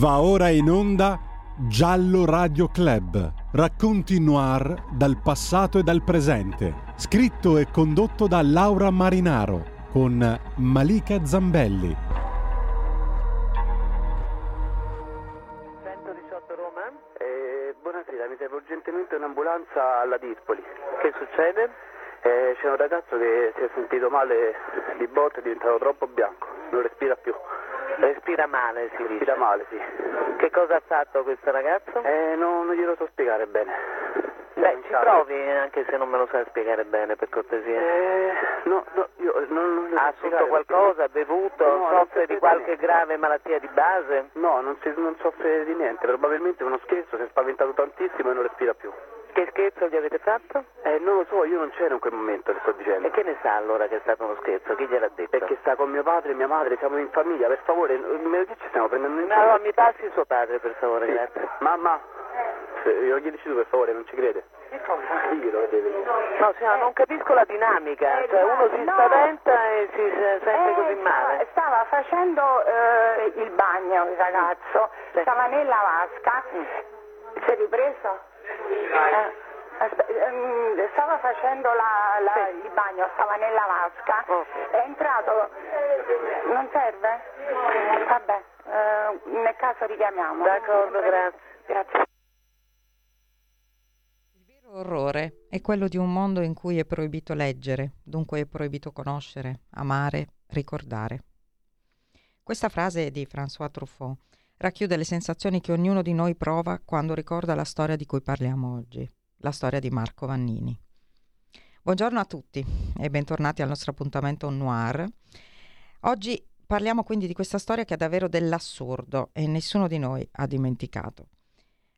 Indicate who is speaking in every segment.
Speaker 1: Va ora in onda Giallo Radio Club. Racconti noir dal passato e dal presente. Scritto e condotto da Laura Marinaro con Malika Zambelli.
Speaker 2: 118 Roma? Eh, buonasera, mi serve urgentemente un'ambulanza alla Dispoli. Che succede? Eh, c'è un ragazzo che si è sentito male di botte, è diventato troppo bianco, non respira più.
Speaker 3: Respira male, si
Speaker 2: Respira
Speaker 3: dice.
Speaker 2: male, sì.
Speaker 3: Che cosa ha fatto questo ragazzo?
Speaker 2: Eh, no, non glielo so spiegare bene.
Speaker 3: Beh, ci provi, anche se non me lo sai spiegare bene, per cortesia.
Speaker 2: Eh, no, no, io non, non
Speaker 3: ha assunto qualcosa, ha bevuto,
Speaker 2: No, non
Speaker 3: soffre di qualche
Speaker 2: niente.
Speaker 3: grave malattia di base?
Speaker 2: No, non, si, non soffre di niente, probabilmente uno scherzo, si è spaventato tantissimo e non respira più.
Speaker 3: Che scherzo gli avete fatto?
Speaker 2: Eh, non lo so, io non c'ero in quel momento, le sto dicendo.
Speaker 3: E che ne sa allora che è stato uno scherzo? Chi gliel'ha detto?
Speaker 2: Perché sta con mio padre e mia madre, siamo in famiglia, per favore, me- che ci stiamo prendendo in
Speaker 3: No,
Speaker 2: giro?
Speaker 3: no, mi passi suo padre, per favore,
Speaker 2: Sì.
Speaker 3: grazie.
Speaker 2: Mamma, se- io gli dici tu per favore, non ci crede?
Speaker 3: Che cosa?
Speaker 2: Diglielo, vede.
Speaker 3: No, signora, non capisco la dinamica,
Speaker 4: Eh,
Speaker 3: cioè uno si
Speaker 4: no.
Speaker 3: spaventa e si se- sente
Speaker 4: Eh,
Speaker 3: così male.
Speaker 4: Stava facendo eh, il bagno il ragazzo,
Speaker 3: Sì.
Speaker 4: stava nella vasca, si è ripreso? Eh, aspe- ehm, stava facendo la- la- il bagno, stava nella vasca,
Speaker 3: Ok.
Speaker 4: è entrato, non serve? Vabbè, eh, nel caso richiamiamo.
Speaker 3: D'accordo, grazie.
Speaker 4: Grazie.
Speaker 5: Il vero orrore è quello di un mondo in cui è proibito leggere, dunque è proibito conoscere, amare, ricordare. Questa frase di François Truffaut racchiude le sensazioni che ognuno di noi prova quando ricorda la storia di cui parliamo oggi, la storia di Marco Vannini. Buongiorno a tutti e bentornati al nostro appuntamento Noir. Oggi parliamo quindi di questa storia che ha davvero dell'assurdo e nessuno di noi ha dimenticato.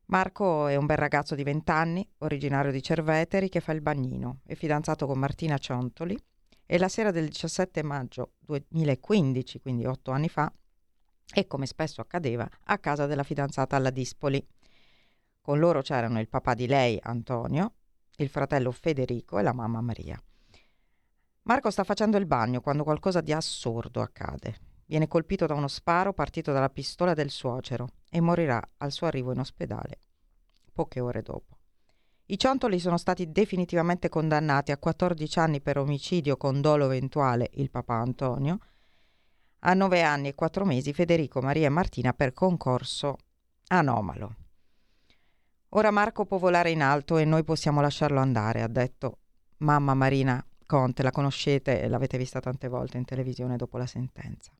Speaker 5: Marco è un bel ragazzo di 20 anni, originario di Cerveteri, che fa il bagnino, è fidanzato con Martina Ciontoli e la sera del 17 maggio 2015, quindi otto anni fa, è come spesso accadeva a casa della fidanzata alla Dispoli. Con loro c'erano il papà di lei, Antonio, il fratello Federico e la mamma Maria. Marco sta facendo il bagno quando qualcosa di assurdo accade. Viene colpito da uno sparo partito dalla pistola del suocero e morirà al suo arrivo in ospedale poche ore dopo. I Ciontoli sono stati definitivamente condannati a 14 anni per omicidio con dolo eventuale il papà Antonio, a 9 anni e 4 mesi Federico, Maria e Martina per concorso anomalo. Ora Marco può volare in alto e noi possiamo lasciarlo andare, ha detto mamma Marina Conte, la conoscete e l'avete vista tante volte in televisione dopo la sentenza.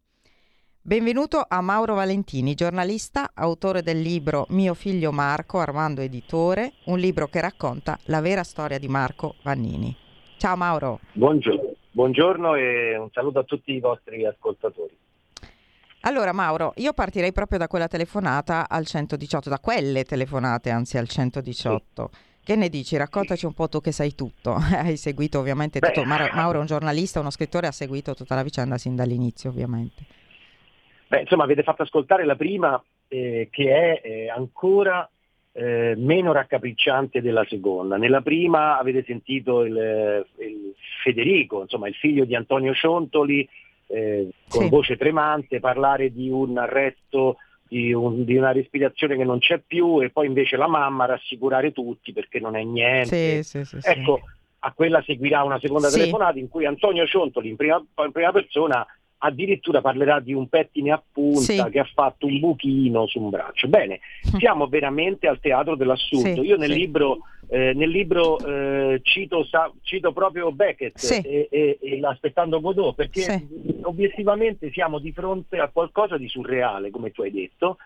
Speaker 5: Benvenuto a Mauro Valentini, giornalista, autore del libro Mio figlio Marco, Armando Editore, un libro che racconta la vera storia di Marco Vannini. Ciao Mauro.
Speaker 6: Buongiorno. Buongiorno e un saluto a tutti i vostri ascoltatori.
Speaker 5: Allora Mauro, io partirei proprio da quella telefonata al 118, da quelle telefonate anzi al 118. Che ne dici? Raccontaci un po' tu che sai tutto. Hai seguito ovviamente
Speaker 6: Beh.
Speaker 5: tutto. Mauro è un giornalista, uno scrittore, ha seguito tutta la vicenda sin dall'inizio ovviamente.
Speaker 6: Beh, insomma, avete fatto ascoltare la prima eh, che è eh, ancora eh, meno raccapricciante della seconda. Nella prima avete sentito il, eh, il Federico, insomma il figlio di Antonio Ciontoli, eh, con
Speaker 5: Sì.
Speaker 6: voce tremante, parlare di un arresto, di, un- di una respirazione che non c'è più e poi invece la mamma rassicurare tutti perché non è niente.
Speaker 5: Sì, sì.
Speaker 6: Ecco, a quella seguirà una seconda telefonata in cui Antonio Ciontoli in prima, in prima persona addirittura parlerà di un pettine a punta
Speaker 5: Sì.
Speaker 6: che ha fatto un buchino su un braccio. Bene, siamo veramente al teatro dell'assurdo.
Speaker 5: Sì,
Speaker 6: Io nel
Speaker 5: sì.
Speaker 6: libro, eh, nel libro eh, cito, sa- cito proprio Beckett e, e- e l'aspettando Godot perché obiettivamente siamo di fronte a qualcosa di surreale, come tu hai detto,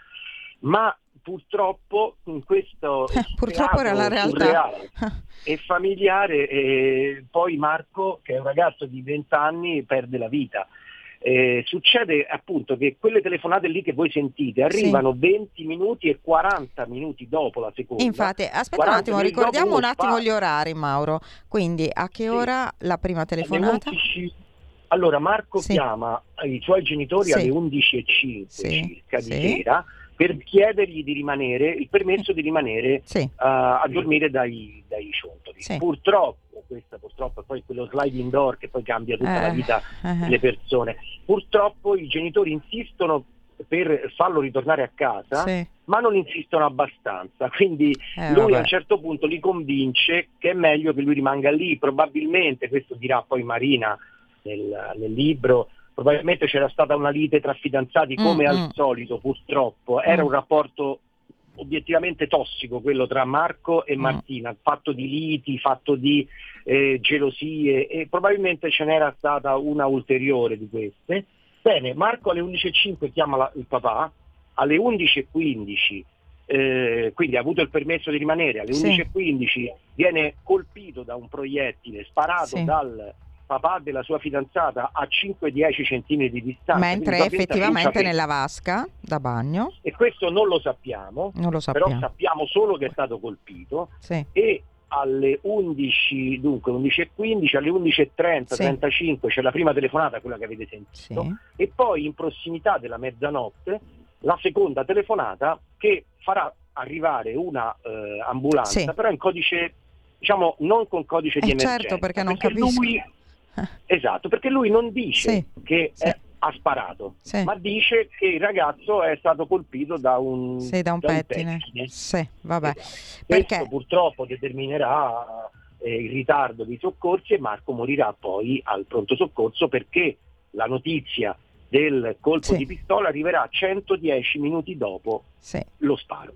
Speaker 6: ma purtroppo in questo
Speaker 5: Eh, purtroppo era la realtà.
Speaker 6: e familiare e poi Marco che è un ragazzo di 20 anni perde la vita. Eh, succede appunto che quelle telefonate lì che voi sentite arrivano 20 minuti e 40 minuti dopo la seconda.
Speaker 5: Infatti, aspetta un
Speaker 6: 40
Speaker 5: attimo, ricordiamo un attimo
Speaker 6: sparo.
Speaker 5: gli orari, Mauro. Quindi, a che
Speaker 6: Sì.
Speaker 5: ora la prima telefonata?
Speaker 6: 11 Allora Marco
Speaker 5: Sì.
Speaker 6: chiama i suoi genitori
Speaker 5: Sì.
Speaker 6: alle 11.05
Speaker 5: Sì,
Speaker 6: circa
Speaker 5: sì.
Speaker 6: di sera per chiedergli di rimanere, il permesso di rimanere
Speaker 5: Sì,
Speaker 6: uh, a dormire dai, dai ciontoli.
Speaker 5: Sì.
Speaker 6: Purtroppo, questa purtroppo è poi quello sliding door che poi cambia tutta la
Speaker 5: Eh,
Speaker 6: vita
Speaker 5: eh.
Speaker 6: delle persone, purtroppo i genitori insistono per farlo ritornare a casa,
Speaker 5: Sì.
Speaker 6: ma non insistono abbastanza. Quindi
Speaker 5: Eh,
Speaker 6: lui a
Speaker 5: vabbè.
Speaker 6: un certo punto li convince che è meglio che lui rimanga lì. Probabilmente, questo dirà poi Marina nel, nel libro, probabilmente c'era stata una lite tra fidanzati come
Speaker 5: Mm,
Speaker 6: al
Speaker 5: mm.
Speaker 6: solito, purtroppo. Era
Speaker 5: Mm.
Speaker 6: un rapporto obiettivamente tossico quello tra Marco e
Speaker 5: Mm.
Speaker 6: Martina, fatto di liti, fatto di eh, gelosie e probabilmente ce n'era stata una ulteriore di queste. Bene, Marco alle 11.05 chiama la- il papà, alle 11.15 eh, quindi ha avuto il permesso di rimanere, alle
Speaker 5: Sì.
Speaker 6: 11.15 viene colpito da un proiettile sparato
Speaker 5: Sì.
Speaker 6: dal papà della sua fidanzata a 5-10 cm di distanza.
Speaker 5: Mentre effettivamente nella vasca da bagno,
Speaker 6: E questo non lo sappiamo,
Speaker 5: non lo
Speaker 6: però
Speaker 5: sappiamo.
Speaker 6: sappiamo solo che è stato colpito
Speaker 5: Sì.
Speaker 6: e alle 11, dunque 11.15, alle 11.30,
Speaker 5: Sì.
Speaker 6: 35 c'è la prima telefonata, quella che avete sentito,
Speaker 5: Sì.
Speaker 6: e poi in prossimità della mezzanotte la seconda telefonata che farà arrivare una eh, ambulanza, però in codice, diciamo, non con codice di
Speaker 5: Eh,
Speaker 6: emergenza.
Speaker 5: certo, perché non capisco.
Speaker 6: Lui, esatto, perché lui non dice
Speaker 5: Sì,
Speaker 6: che
Speaker 5: sì.
Speaker 6: è- ha sparato,
Speaker 5: Sì.
Speaker 6: ma dice che il ragazzo è stato colpito da un,
Speaker 5: da un pettine. Sì, vabbè.
Speaker 6: Esatto.
Speaker 5: Perché-
Speaker 6: Questo purtroppo determinerà eh, il ritardo dei soccorsi e Marco morirà poi al pronto soccorso perché la notizia del colpo di pistola arriverà 110 minuti dopo
Speaker 5: Sì.
Speaker 6: lo sparo.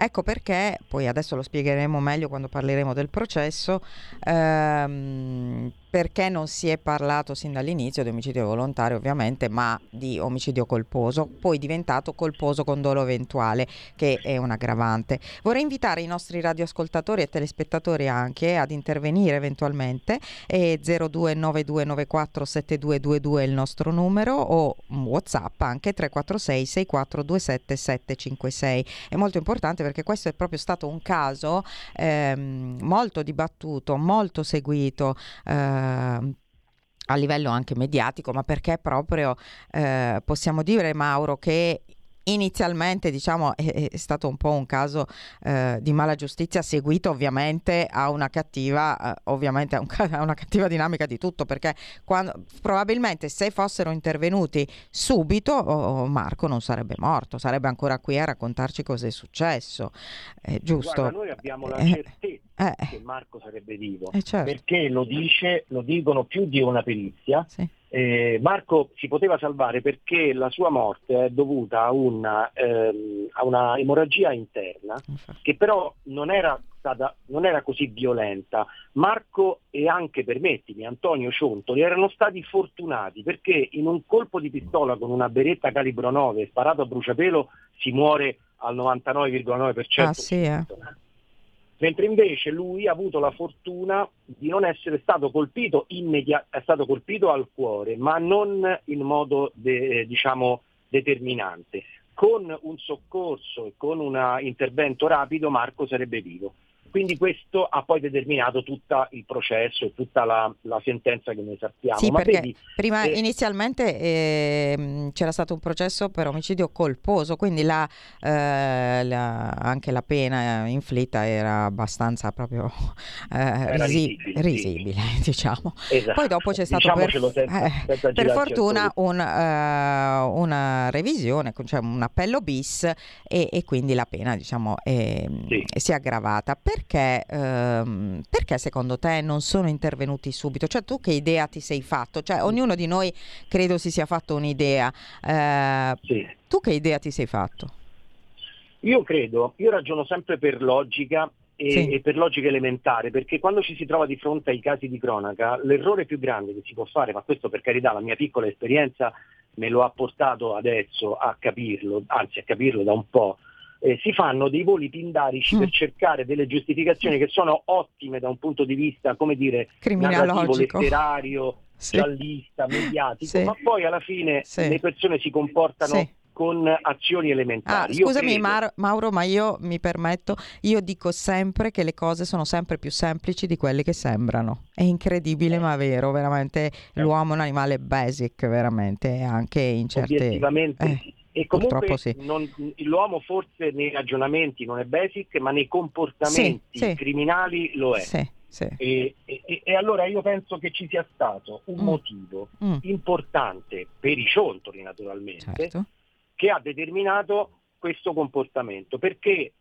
Speaker 5: Ecco perché, poi adesso lo spiegheremo meglio quando parleremo del processo, ehm, perché non si è parlato sin dall'inizio di omicidio volontario ovviamente, ma di omicidio colposo, poi diventato colposo con dolo eventuale, che è un aggravante. Vorrei invitare i nostri radioascoltatori e telespettatori anche ad intervenire eventualmente, e 0292947222 è il nostro numero o WhatsApp anche 346 6427 756. È molto importante perché questo è proprio stato un caso ehm, molto dibattuto, molto seguito. ehm, a livello anche mediatico, ma perché proprio eh, possiamo dire, Mauro, che inizialmente diciamo è, è stato un po' un caso eh, di mala giustizia seguito ovviamente a una cattiva eh, ovviamente a, un a una cattiva dinamica di tutto perché quando, probabilmente se fossero intervenuti subito oh, Marco non sarebbe morto sarebbe ancora qui a raccontarci cosa è successo Eh, giusto
Speaker 6: Guarda, noi abbiamo la
Speaker 5: Eh,
Speaker 6: certezza
Speaker 5: eh,
Speaker 6: che Marco sarebbe vivo
Speaker 5: eh, certo
Speaker 6: perché lo dice, lo dicono più di una perizia.
Speaker 5: sì.
Speaker 6: Eh, Marco si poteva salvare perché la sua morte è dovuta a una, ehm, a una emorragia interna che però non era, stata, non era così violenta. Marco e anche, permettimi, Antonio Ciontoli erano stati fortunati perché in un colpo di pistola con una beretta calibro 9 sparato a bruciapelo si muore al 99,9%.
Speaker 5: Ah, sì, eh.
Speaker 6: Mentre invece lui ha avuto la fortuna di non essere stato colpito immediatamente, è stato colpito al cuore, ma non in modo de- diciamo determinante. Con un soccorso e con un intervento rapido Marco sarebbe vivo. Quindi questo ha poi determinato tutto il processo e tutta la, la sentenza che noi sappiamo.
Speaker 5: Sì,
Speaker 6: Ma
Speaker 5: perché
Speaker 6: vedi,
Speaker 5: prima
Speaker 6: eh,
Speaker 5: inizialmente ehm, c'era stato un processo per omicidio colposo, quindi la, eh, la- anche la pena inflitta era abbastanza proprio eh, risi-
Speaker 6: risibile, sì.
Speaker 5: risibile, diciamo.
Speaker 6: esatto,
Speaker 5: Poi dopo c'è stato per,
Speaker 6: senza-
Speaker 5: eh,
Speaker 6: senza
Speaker 5: per fortuna un, eh, una revisione, cioè un appello bis e, e quindi la pena diciamo è-
Speaker 6: Sì.
Speaker 5: si è aggravata. Perché, ehm, perché secondo te non sono intervenuti subito? Cioè tu che idea ti sei fatto? Cioè ognuno di noi credo si sia fatto un'idea. Eh,
Speaker 6: Sì.
Speaker 5: tu che idea ti sei fatto?
Speaker 6: Io credo, io ragiono sempre per logica e,
Speaker 5: Sì.
Speaker 6: e per logica elementare, perché quando ci si trova di fronte ai casi di cronaca, l'errore più grande che si può fare, ma questo per carità la mia piccola esperienza me lo ha portato adesso a capirlo, anzi a capirlo da un po', eh, si fanno dei voli pindarici
Speaker 5: Mm.
Speaker 6: per cercare delle giustificazioni che sono ottime da un punto di vista, come dire, narrativo, letterario,
Speaker 5: Sì.
Speaker 6: giallista, mediatico,
Speaker 5: Sì.
Speaker 6: ma poi alla fine
Speaker 5: Sì.
Speaker 6: le persone si comportano con azioni
Speaker 5: Ah,
Speaker 6: elementari. Io
Speaker 5: scusami
Speaker 6: credo-
Speaker 5: Mar- Mauro, ma io mi permetto, io dico sempre che le cose sono sempre più semplici di quelle che sembrano. È incredibile ma vero, veramente l'uomo è un animale basic, veramente, anche in certe...
Speaker 6: obiettivamente
Speaker 5: eh.
Speaker 6: E comunque
Speaker 5: sì.
Speaker 6: non- l'uomo forse nei ragionamenti non è basic, ma nei comportamenti
Speaker 5: Sì,
Speaker 6: criminali lo è. E, e- e allora io penso che ci sia stato un
Speaker 5: Mm.
Speaker 6: motivo
Speaker 5: Mm,
Speaker 6: importante per i ciontoli naturalmente,
Speaker 5: certo.
Speaker 6: che ha determinato questo comportamento, perché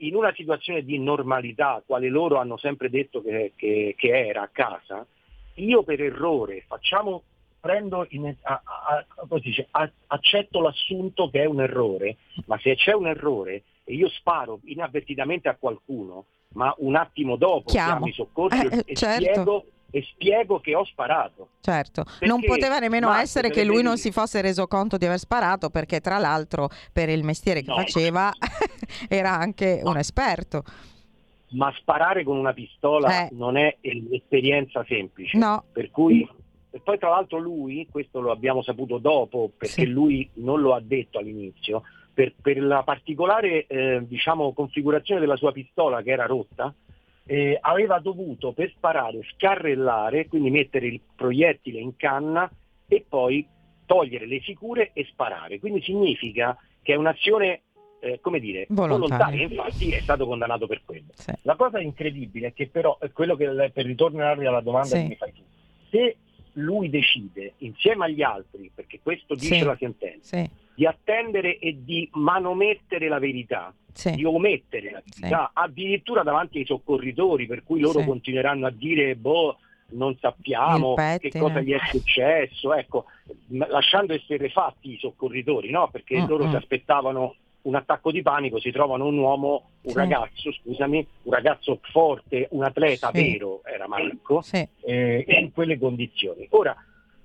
Speaker 6: in una situazione di normalità, quale loro hanno sempre detto che, che, che era a casa, io per errore facciamo, prendo in, a, a, dice, a, accetto l'assunto che è un errore, ma se c'è un errore e io sparo inavvertitamente a qualcuno, ma un attimo dopo chiamo i soccorsi eh, e certo. spiego e spiego che ho sparato.
Speaker 5: Certo, perché non poteva nemmeno essere che lui non si fosse reso conto di aver sparato perché tra l'altro per il mestiere che no. faceva era anche no. un esperto.
Speaker 6: Ma sparare con una pistola eh. non è un'esperienza semplice.
Speaker 5: No.
Speaker 6: Per cui e poi tra l'altro lui, questo lo abbiamo saputo dopo perché sì. lui non lo ha detto all'inizio, per, per la particolare eh, diciamo, configurazione della sua pistola che era rotta, eh, aveva dovuto per sparare scarrellare, quindi mettere il proiettile in canna e poi togliere le sicure e sparare. Quindi significa che è un'azione eh, come dire, volontaria, infatti è stato condannato per quello. Sì. La cosa incredibile è che però, è quello che per ritornare alla domanda sì. che mi fai tu, se lui decide insieme agli altri, perché questo dice sì. la sentenza, di attendere e di manomettere la verità, sì. di omettere la verità, sì. addirittura davanti ai soccorritori, per cui loro sì. continueranno a dire boh, non sappiamo che cosa gli è successo, ecco, lasciando essere fatti i soccorritori, no? perché mm, loro mm. si aspettavano un attacco di panico, si trovano un uomo, un sì. ragazzo, scusami, un ragazzo forte, un atleta sì. vero, era Marco, sì. eh, in quelle condizioni. Ora,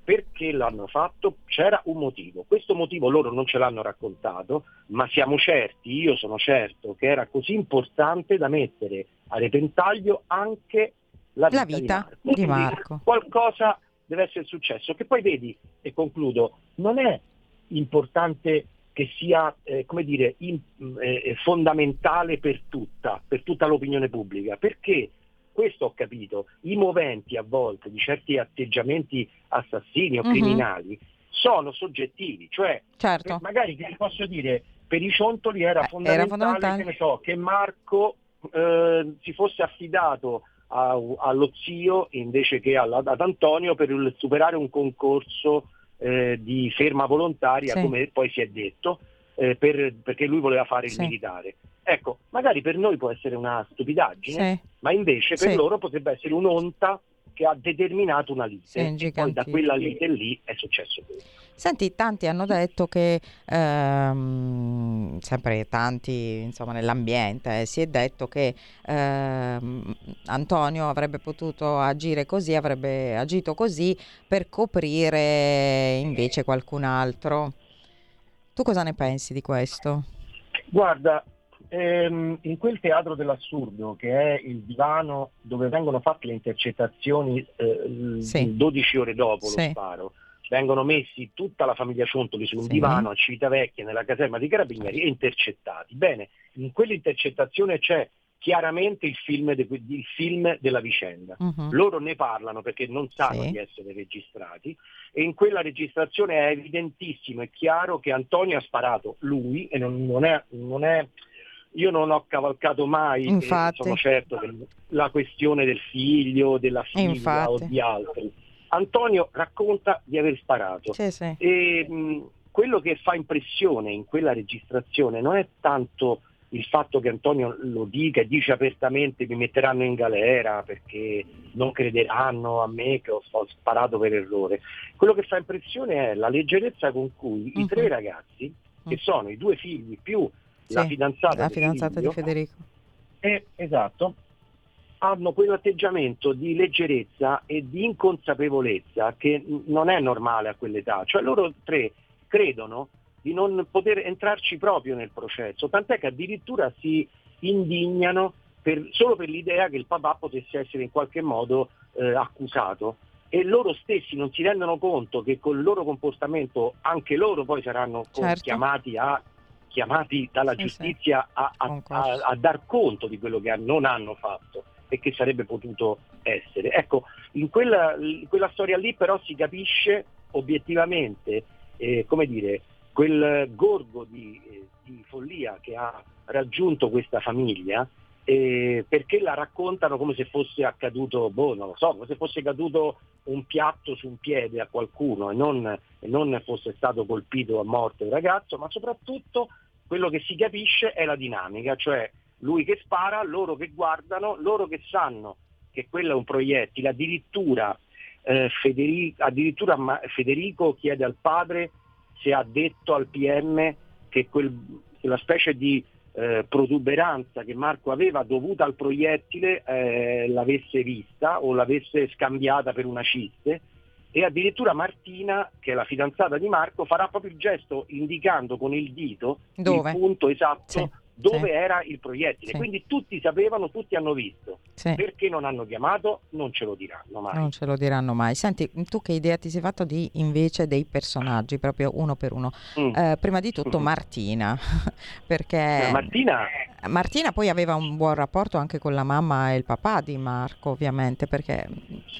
Speaker 6: perché l'hanno fatto? C'era un motivo. Questo motivo loro non ce l'hanno raccontato, ma siamo certi, io sono certo, che era così importante da mettere a repentaglio anche la vita, la vita di Marco. Di Marco. Qualcosa deve essere successo. Che poi vedi, e concludo, non è importante che sia eh, come dire, in, eh, fondamentale per tutta, per tutta l'opinione pubblica, perché questo ho capito, i moventi a volte di certi atteggiamenti assassini o uh-huh. criminali sono soggettivi, cioè certo. magari ti posso dire per i ciontoli era, eh, fondamentale, era fondamentale. Che, so, che Marco eh, si fosse affidato a, allo zio invece che alla, ad Antonio per superare un concorso eh, di ferma volontaria, sì. come poi si è detto, eh, per, perché lui voleva fare il sì. militare. Ecco, magari per noi può essere una stupidaggine, sì. ma invece per loro potrebbe essere un'onta che ha determinato una lite sì, e poi da quella lite lì è successo questo.
Speaker 5: Senti, tanti hanno detto che, ehm, sempre tanti insomma nell'ambiente, eh, si è detto che ehm, Antonio avrebbe potuto agire così, avrebbe agito così per coprire invece qualcun altro. Tu cosa ne pensi di questo?
Speaker 6: Guarda, ehm, in quel teatro dell'assurdo che è il divano dove vengono fatte le intercettazioni eh, sì. 12 ore dopo sì. lo sparo, vengono messi tutta la famiglia Ciontoli su un sì. divano a Civitavecchia nella caserma di Carabinieri e intercettati. Bene, in quell'intercettazione c'è chiaramente il film, de, il film della vicenda. Uh-huh. Loro ne parlano perché non sanno sì. di essere registrati e in quella registrazione è evidentissimo e chiaro che Antonio ha sparato lui e non, non, è, non è io non ho cavalcato mai, sono certo, la questione del figlio, della figlia Infatti. o di altri. Antonio racconta di aver sparato.
Speaker 5: Sì, sì.
Speaker 6: E, mh, quello che fa impressione in quella registrazione non è tanto il fatto che Antonio lo dica e dice apertamente mi metteranno in galera perché non crederanno a me che ho, ho sparato per errore. Quello che fa impressione è la leggerezza con cui uh-huh. i tre mhm. ragazzi, che sono i due figli più sì, la fidanzata,
Speaker 5: la fidanzata di Federico.
Speaker 6: Eh, esatto, hanno quell'atteggiamento di leggerezza e di inconsapevolezza che non è normale a quell'età. Cioè loro tre credono di non poter entrarci proprio nel processo, tant'è che addirittura si indignano per, solo per l'idea che il papà potesse essere in qualche modo eh, accusato e loro stessi non si rendono conto che con il loro comportamento anche loro poi saranno certo. chiamati a chiamati dalla sì, giustizia sì. A, a, a, a, dar conto di quello che non hanno fatto e che sarebbe potuto essere. Ecco, in quella, in quella storia lì però si capisce obiettivamente, eh, come dire, quel gorgo di, eh, di follia che ha raggiunto questa famiglia eh, perché la raccontano come se fosse accaduto, boh, non lo so, come se fosse caduto un piatto su un piede a qualcuno e non, e non fosse stato colpito a morte il ragazzo, ma soprattutto quello che si capisce è la dinamica, cioè lui che spara, loro che guardano, loro che sanno che quello è un proiettile, addirittura, eh, Federico, addirittura Federico chiede al padre se ha detto al PM che quel, quella specie di eh, protuberanza che Marco aveva dovuta al proiettile eh, l'avesse vista o l'avesse scambiata per una ciste e addirittura Martina, che è la fidanzata di Marco, farà proprio il gesto indicando con il dito
Speaker 5: Dove?
Speaker 6: il punto esatto
Speaker 5: sì,
Speaker 6: dove
Speaker 5: sì.
Speaker 6: era il proiettile.
Speaker 5: Sì.
Speaker 6: Quindi tutti sapevano, tutti hanno visto.
Speaker 5: Sì.
Speaker 6: Perché non hanno chiamato? Non ce lo diranno mai.
Speaker 5: Non ce lo diranno mai. Senti, tu che idea ti sei fatto di invece dei personaggi, proprio uno per uno?
Speaker 6: Mm.
Speaker 5: Eh, prima di tutto
Speaker 6: Mhm.
Speaker 5: Martina, perché
Speaker 6: Eh, Martina
Speaker 5: Martina poi aveva un buon rapporto anche con la mamma e il papà di Marco, ovviamente, perché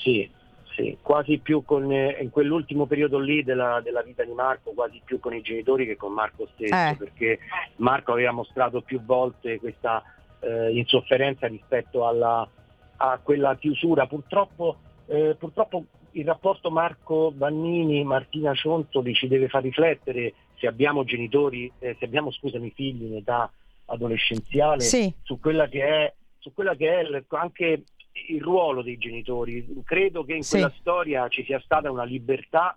Speaker 6: Sì, sì, quasi più con, eh, in quell'ultimo periodo lì della, della vita di Marco, quasi più con i genitori che con Marco stesso,
Speaker 5: Eh.
Speaker 6: perché Marco aveva mostrato più volte questa eh, insofferenza rispetto alla, a quella chiusura. Purtroppo, eh, purtroppo il rapporto Marco Vannini, Martina Ciontoli ci deve far riflettere se abbiamo genitori, eh, se abbiamo scusami, figli in età adolescenziale
Speaker 5: sì,
Speaker 6: su quella che è, su quella che è anche il ruolo dei genitori. Credo che in
Speaker 5: Sì.
Speaker 6: quella storia ci sia stata una libertà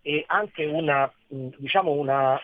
Speaker 6: e anche una, diciamo una,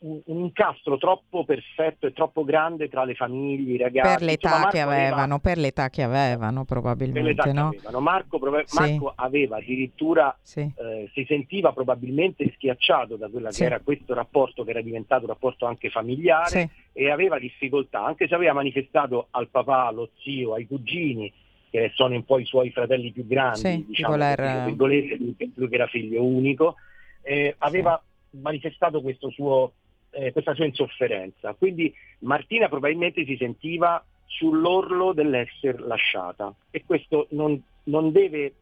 Speaker 6: un, un incastro troppo perfetto e troppo grande tra le famiglie, i ragazzi.
Speaker 5: per l'età
Speaker 6: Insomma,
Speaker 5: che
Speaker 6: Marco aveva-
Speaker 5: avevano, per l'età che avevano
Speaker 6: per l'età
Speaker 5: probabilmente,
Speaker 6: che
Speaker 5: no?
Speaker 6: avevano. Marco,
Speaker 5: Sì.
Speaker 6: Marco aveva addirittura
Speaker 5: Sì,
Speaker 6: eh, si sentiva probabilmente schiacciato da quella che era questo rapporto che era diventato un rapporto anche familiare e aveva difficoltà, anche se aveva manifestato al papà, allo zio, ai cugini, che sono un po' i suoi fratelli più grandi,
Speaker 5: Sì, di
Speaker 6: diciamo,
Speaker 5: voler-
Speaker 6: lui, che- era figlio unico, eh, aveva manifestato questo suo, eh, questa sua insofferenza. Quindi Martina probabilmente si sentiva sull'orlo dell'essere lasciata e questo non, non deve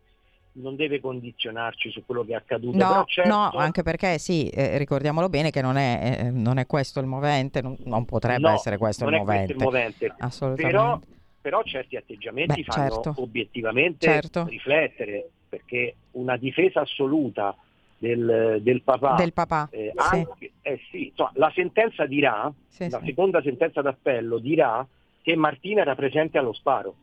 Speaker 6: non deve condizionarci su quello che è accaduto.
Speaker 5: No,
Speaker 6: certo,
Speaker 5: no, anche perché sì, eh, ricordiamolo bene che non è, eh, non è questo il movente, non, non potrebbe
Speaker 6: no,
Speaker 5: essere questo
Speaker 6: non
Speaker 5: il
Speaker 6: è questo
Speaker 5: movente.
Speaker 6: il movente.
Speaker 5: Assolutamente.
Speaker 6: Però, però certi atteggiamenti
Speaker 5: Beh,
Speaker 6: fanno
Speaker 5: certo.
Speaker 6: obiettivamente
Speaker 5: Certo.
Speaker 6: riflettere, perché una difesa assoluta del, del papà,
Speaker 5: Del papà.
Speaker 6: eh,
Speaker 5: sì,
Speaker 6: anche- eh sì, insomma, la sentenza dirà,
Speaker 5: sì,
Speaker 6: la seconda sentenza d'appello dirà che Martina era presente allo sparo.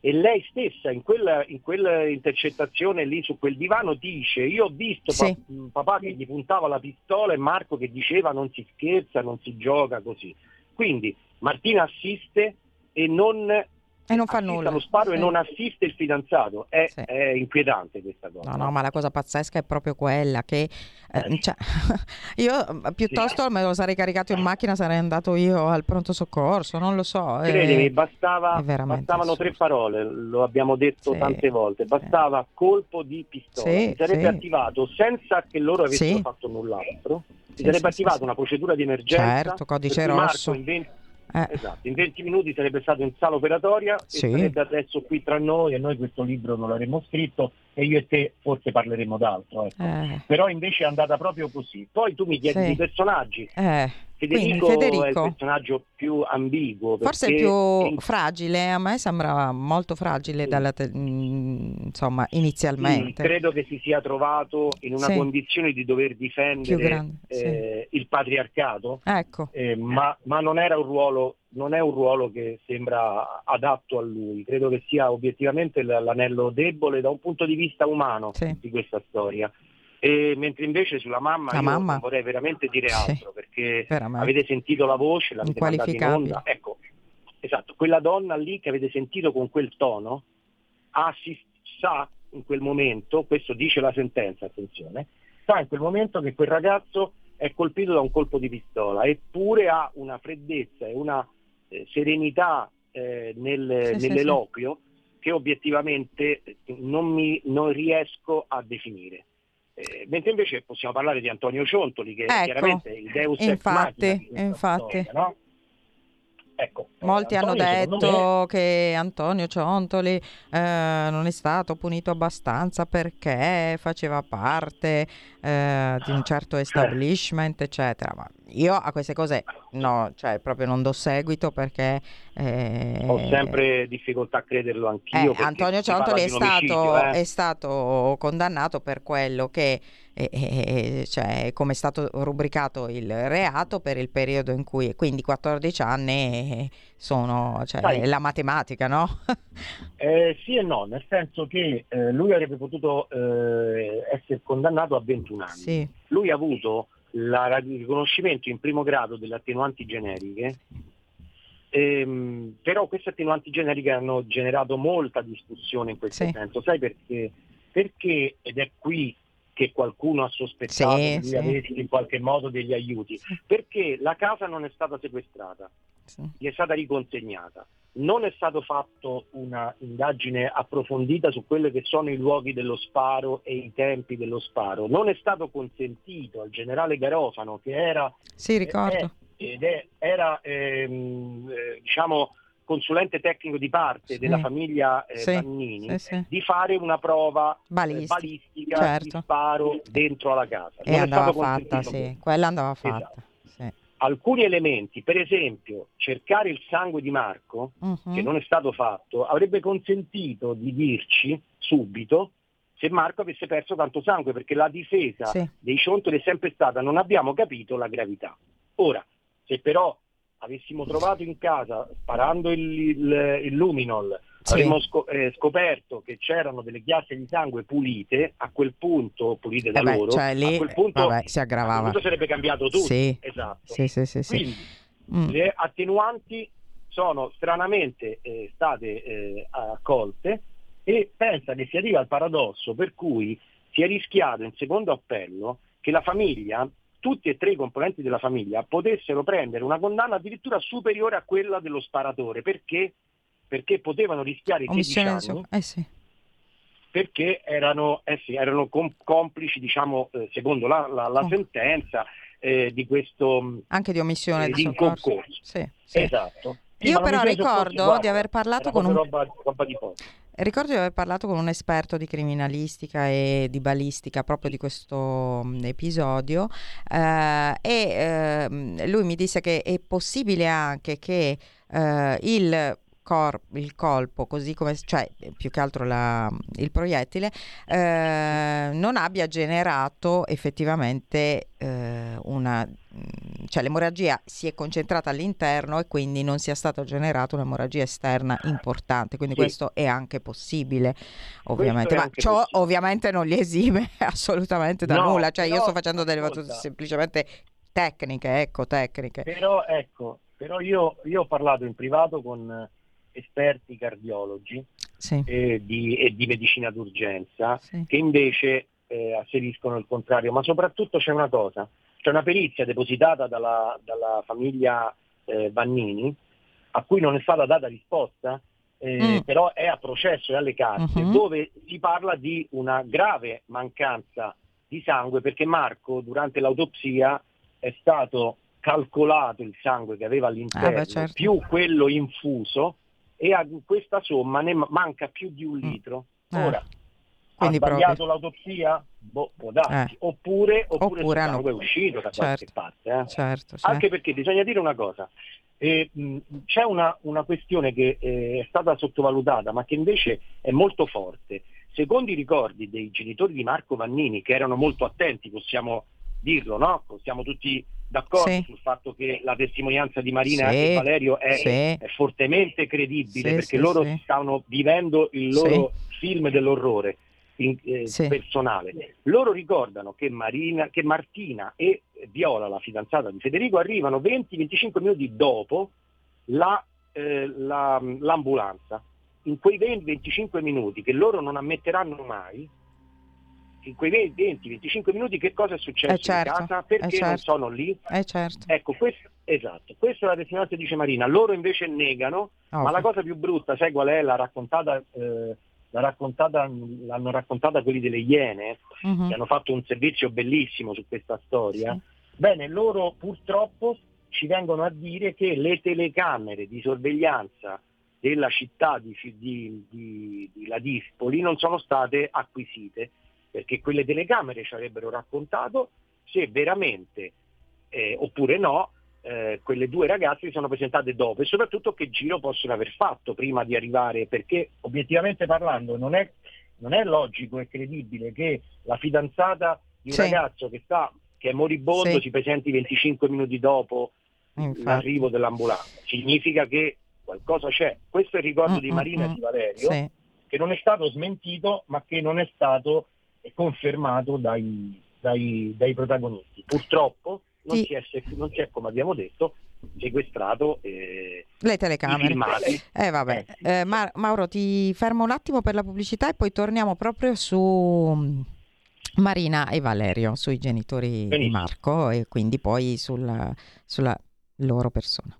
Speaker 6: E lei stessa in quella, in quella intercettazione lì su quel divano dice io ho visto
Speaker 5: Sì.
Speaker 6: pa- mh, papà che gli puntava la pistola e Marco che diceva non si scherza, non si gioca così. Quindi Martina assiste e non,
Speaker 5: E non fa nulla.
Speaker 6: allo sparo
Speaker 5: Sì.
Speaker 6: e non assiste il fidanzato. È,
Speaker 5: Sì.
Speaker 6: è inquietante questa cosa.
Speaker 5: No, no, ma la cosa pazzesca è proprio quella che eh, cioè, io eh, piuttosto me lo sarei caricato in macchina, sarei andato io al pronto soccorso, non lo so. eh,
Speaker 6: Credimi, bastava,
Speaker 5: è veramente
Speaker 6: bastavano
Speaker 5: assurdo.
Speaker 6: tre parole, lo abbiamo detto
Speaker 5: Sì,
Speaker 6: tante volte, bastava colpo di pistola,
Speaker 5: Sì,
Speaker 6: si sarebbe
Speaker 5: sì.
Speaker 6: attivato senza che loro avessero
Speaker 5: Sì.
Speaker 6: fatto null'altro, si
Speaker 5: Sì,
Speaker 6: sarebbe
Speaker 5: sì,
Speaker 6: attivata
Speaker 5: sì,
Speaker 6: una procedura di emergenza,
Speaker 5: Certo, codice rosso.
Speaker 6: in 20,
Speaker 5: Eh,
Speaker 6: esatto, in 20 minuti sarebbe stato in sala operatoria
Speaker 5: Sì.
Speaker 6: e sarebbe adesso qui tra noi e noi questo libro non l'avremmo scritto e io e te forse parleremo d'altro. ecco.
Speaker 5: eh,
Speaker 6: Però invece è andata proprio così. Poi tu mi chiedi
Speaker 5: Sì.
Speaker 6: di personaggi.
Speaker 5: eh,
Speaker 6: Federico,
Speaker 5: Quindi,
Speaker 6: è il
Speaker 5: Federico.
Speaker 6: personaggio più ambiguo.
Speaker 5: Forse è più
Speaker 6: in-
Speaker 5: fragile, a me sembra molto fragile
Speaker 6: Sì.
Speaker 5: te- mm, insomma,
Speaker 6: Sì,
Speaker 5: inizialmente.
Speaker 6: credo che si sia trovato in una
Speaker 5: Sì.
Speaker 6: condizione di dover difendere
Speaker 5: grande, sì.
Speaker 6: eh, il patriarcato,
Speaker 5: Ecco,
Speaker 6: eh, ma, ma non era un ruolo, non è un ruolo che sembra adatto a lui. Credo che sia obiettivamente l'anello debole da un punto di vista umano
Speaker 5: Sì.
Speaker 6: di questa storia. E mentre invece sulla mamma
Speaker 5: La
Speaker 6: io
Speaker 5: mamma?
Speaker 6: vorrei veramente dire
Speaker 5: Sì.
Speaker 6: altro perché
Speaker 5: veramente.
Speaker 6: avete sentito la voce, l'avete mandata in onda. Ecco, esatto, quella donna lì che avete sentito con quel tono ha, si, sa in quel momento, questo dice la sentenza, attenzione, sa in quel momento che quel ragazzo è colpito da un colpo di pistola, eppure ha una freddezza e una eh, serenità eh, nel-
Speaker 5: Sì, sì,
Speaker 6: nell'eloquio che obiettivamente non, mi, non riesco a definire. Eh, mentre invece possiamo parlare di Antonio Ciontoli, che
Speaker 5: Ecco,
Speaker 6: chiaramente il Deus ex
Speaker 5: infatti,
Speaker 6: machina
Speaker 5: infatti.
Speaker 6: storia, no? Ecco, eh,
Speaker 5: Molti hanno
Speaker 6: Antonio, secondo
Speaker 5: detto
Speaker 6: me-
Speaker 5: che Antonio Ciontoli eh, non è stato punito abbastanza perché faceva parte eh, di un certo establishment, eccetera. Ma io a queste cose no, cioè proprio non do seguito perché...
Speaker 6: Eh, Ho sempre difficoltà a crederlo anch'io.
Speaker 5: Eh, Antonio Ciantoli è stato, eh. è stato condannato per quello che e, cioè, come è stato rubricato il reato per il periodo in cui, quindi 14 anni sono cioè, la matematica, no?
Speaker 6: eh, sì e no, nel senso che eh, lui avrebbe potuto eh, essere condannato a 21 anni.
Speaker 5: Sì.
Speaker 6: Lui ha avuto la, il riconoscimento in primo grado delle attenuanti generiche Ehm, però queste attenuanti generiche hanno generato molta discussione in questo
Speaker 5: sì.
Speaker 6: senso, sai perché? Perché, ed è qui che qualcuno ha sospettato
Speaker 5: sì,
Speaker 6: di
Speaker 5: sì.
Speaker 6: in qualche modo degli aiuti, perché la casa non è stata sequestrata, gli è stata riconsegnata. Non è stato fatto una indagine approfondita su quelli che sono i luoghi dello sparo e i tempi dello sparo. Non è stato consentito al generale Garofano, che era,
Speaker 5: Sì, ricordo.
Speaker 6: è- ed è- era ehm, eh, diciamo, consulente tecnico di parte
Speaker 5: Sì.
Speaker 6: della famiglia eh,
Speaker 5: Sì,
Speaker 6: Vannini,
Speaker 5: sì,
Speaker 6: di fare una prova eh,
Speaker 5: Balistica, certo.
Speaker 6: di sparo dentro alla casa.
Speaker 5: E
Speaker 6: Non
Speaker 5: andava fatta, sì, quella andava
Speaker 6: Esatto.
Speaker 5: fatta. Sì.
Speaker 6: Alcuni elementi, per esempio cercare il sangue di Marco,
Speaker 5: Mhm.
Speaker 6: che non è stato fatto, avrebbe consentito di dirci subito se Marco avesse perso tanto sangue, perché la difesa
Speaker 5: Sì.
Speaker 6: dei Ciontoli è sempre stata non abbiamo capito la gravità. Ora, se però avessimo trovato in casa, sparando il, il- il luminol,
Speaker 5: Sì.
Speaker 6: avremmo sco- eh, scoperto che c'erano delle chiazze di sangue pulite, a quel punto, pulite da
Speaker 5: Eh beh,
Speaker 6: loro,
Speaker 5: cioè lì,
Speaker 6: a quel punto,
Speaker 5: vabbè, si
Speaker 6: quel
Speaker 5: aggravava.
Speaker 6: punto sarebbe cambiato tutto.
Speaker 5: Sì.
Speaker 6: Esatto.
Speaker 5: Sì, sì, sì, sì.
Speaker 6: Quindi
Speaker 5: Mm.
Speaker 6: le attenuanti sono stranamente eh, state eh, accolte e pensa che si arriva al paradosso per cui si è rischiato in secondo appello che la famiglia, tutti e tre i componenti della famiglia, potessero prendere una condanna addirittura superiore a quella dello sparatore. Perché? Perché potevano rischiare 16
Speaker 5: Omissione
Speaker 6: anni
Speaker 5: di so- Eh sì.
Speaker 6: perché erano, eh sì, erano com- complici, diciamo, eh, secondo la, la- la
Speaker 5: Oh.
Speaker 6: sentenza, eh, di questo mh,
Speaker 5: Anche di omissione
Speaker 6: eh,
Speaker 5: di soccorso.
Speaker 6: concorso.
Speaker 5: Sì, sì.
Speaker 6: Esatto.
Speaker 5: Io però ricordo di aver parlato con un-
Speaker 6: roba, roba di.
Speaker 5: Ricordo di aver parlato con un esperto di criminalistica e di balistica proprio di questo mh, episodio eh, e ehm, lui mi disse che è possibile anche che eh, il, cor- il colpo, così come, cioè più che altro la- il proiettile, eh, non abbia generato effettivamente eh, una... cioè l'emorragia si è concentrata all'interno e quindi non sia stata generata un'emorragia esterna importante, quindi
Speaker 6: Sì.
Speaker 5: questo è anche possibile ovviamente, ma ciò
Speaker 6: possibile.
Speaker 5: ovviamente non li esime assolutamente da
Speaker 6: No,
Speaker 5: nulla, cioè io
Speaker 6: però,
Speaker 5: sto facendo delle
Speaker 6: ascolta.
Speaker 5: semplicemente tecniche, ecco, tecniche.
Speaker 6: Però ecco, però io, io ho parlato in privato con eh, esperti cardiologi
Speaker 5: Sì,
Speaker 6: eh, di- e di medicina d'urgenza
Speaker 5: sì.
Speaker 6: che invece eh, asseriscono il contrario, ma soprattutto c'è una cosa, c'è una perizia depositata dalla, dalla famiglia eh, Vannini a cui non è stata data risposta, eh,
Speaker 5: Mm.
Speaker 6: però è a processo e alle carte,
Speaker 5: Mhm.
Speaker 6: dove si parla di una grave mancanza di sangue perché Marco durante l'autopsia è stato calcolato il sangue che aveva all'interno
Speaker 5: Ah, beh, certo.
Speaker 6: più quello infuso e a questa somma ne ma- manca più di un
Speaker 5: Mm.
Speaker 6: litro.
Speaker 5: Ah.
Speaker 6: Ora,
Speaker 5: Quindi
Speaker 6: ha sbagliato
Speaker 5: proprio-
Speaker 6: l'autopsia? Boh, può darsi.
Speaker 5: Eh.
Speaker 6: Oppure, oppure,
Speaker 5: Oppure hanno-
Speaker 6: è uscito da qualche
Speaker 5: Certo.
Speaker 6: parte. eh.
Speaker 5: Certo, sì.
Speaker 6: Anche perché bisogna dire una cosa, eh, mh, c'è una, una questione che eh, è stata sottovalutata ma che invece è molto forte. Secondo i ricordi dei genitori di Marco Vannini, che erano molto attenti, possiamo dirlo, no? Siamo tutti d'accordo
Speaker 5: Sì.
Speaker 6: sul fatto che la testimonianza di Marina
Speaker 5: Sì,
Speaker 6: e Valerio è,
Speaker 5: sì.
Speaker 6: è fortemente credibile perché loro stanno vivendo il loro film dell'orrore in- eh, personale. Loro ricordano che, Marina, che Martina e Viola, la fidanzata di Federico, arrivano 20-25 minuti dopo la, eh, la- l'ambulanza. In quei 20-25 minuti che loro non ammetteranno mai, in quei 20-25 minuti che cosa è successo
Speaker 5: Eh, certo,
Speaker 6: in casa,
Speaker 5: eh,
Speaker 6: perché non
Speaker 5: certo.
Speaker 6: sono lì,
Speaker 5: Eh certo,
Speaker 6: Ecco, questo, esatto, questa è la testimonianza dice Marina, loro invece negano, ma
Speaker 5: ovvio.
Speaker 6: la cosa più brutta, sai qual è? L'ha raccontata, eh, l'ha raccontata, l'hanno raccontata quelli delle Iene,
Speaker 5: Mhm.
Speaker 6: che hanno fatto un servizio bellissimo su questa storia.
Speaker 5: Sì.
Speaker 6: Bene, loro purtroppo ci vengono a dire che le telecamere di sorveglianza della città di, di, di, di Ladispoli non sono state acquisite, perché quelle telecamere ci avrebbero raccontato se veramente eh, oppure no, eh, quelle due ragazze si sono presentate dopo e soprattutto che giro possono aver fatto prima di arrivare, perché obiettivamente parlando non è, non è logico e credibile che la fidanzata di un sì. ragazzo che, sta, che è moribondo sì. si presenti 25 minuti dopo Infatti. l'arrivo dell'ambulanza. Significa che qualcosa c'è. Questo è il ricordo mm, di Marina mm, e di Valerio, sì. che non è stato smentito ma che non è stato confermato dai, dai, dai protagonisti. Purtroppo non, si è, non si è, come abbiamo detto, sequestrato eh,
Speaker 5: le telecamere. Eh, vabbè. Eh, sì. eh, Ma- Mauro, ti fermo un attimo per la pubblicità e poi torniamo proprio su mm, Marina e Valerio, sui genitori Benissimo. di Marco e quindi poi sulla, sulla loro persona.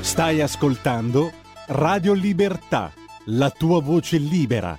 Speaker 1: Stai ascoltando Radio Libertà, la tua voce libera,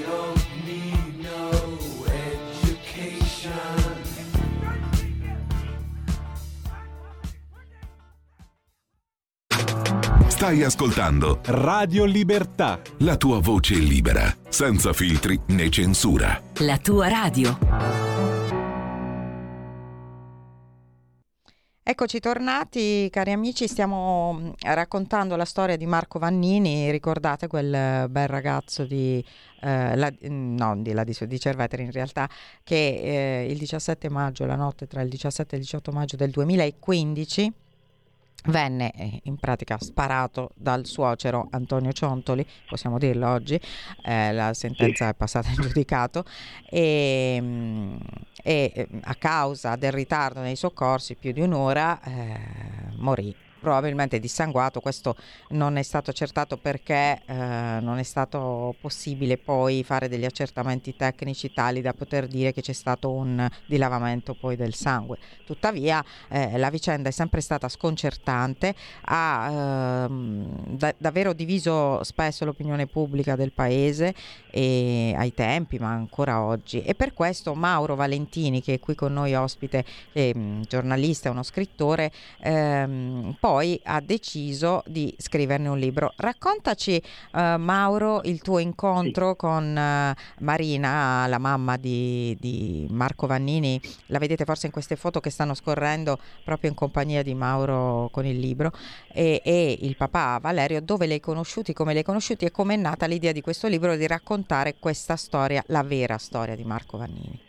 Speaker 7: Stai ascoltando
Speaker 1: Radio Libertà.
Speaker 7: La tua voce libera, senza filtri né censura.
Speaker 8: La tua radio.
Speaker 5: Eccoci tornati, cari amici, stiamo mm, raccontando la storia di Marco Vannini, ricordate quel bel ragazzo di, eh, la, mm, no, di, la, di Cerveteri in realtà, che eh, il 17 maggio, la notte tra il 17 e il 18 maggio del 2015, venne eh, in pratica sparato dal suocero Antonio Ciontoli, possiamo dirlo oggi, eh, la sentenza è passata in giudicato e, mm, e, eh, a causa del ritardo nei soccorsi più di un'ora eh, morì probabilmente dissanguato, questo non è stato accertato perché eh, non è stato possibile poi fare degli accertamenti tecnici tali da poter dire che c'è stato un dilavamento poi del sangue. Tuttavia eh, la vicenda è sempre stata sconcertante, ha ehm, da- davvero diviso spesso l'opinione pubblica del paese e ai tempi, ma ancora oggi. E per questo Mauro Valentini, che è qui con noi ospite, mm, giornalista, uno scrittore, ehm, poi ha deciso di scriverne un libro. Raccontaci, eh, Mauro, il tuo incontro sì. con eh, Marina, la mamma di, di Marco Vannini. La vedete forse in queste foto che stanno scorrendo proprio in compagnia di Mauro con il libro e, e il papà Valerio, dove li hai conosciuti, come li hai conosciuti e come è nata l'idea di questo libro di raccontare raccontare questa storia, la vera storia di Marco Vannini.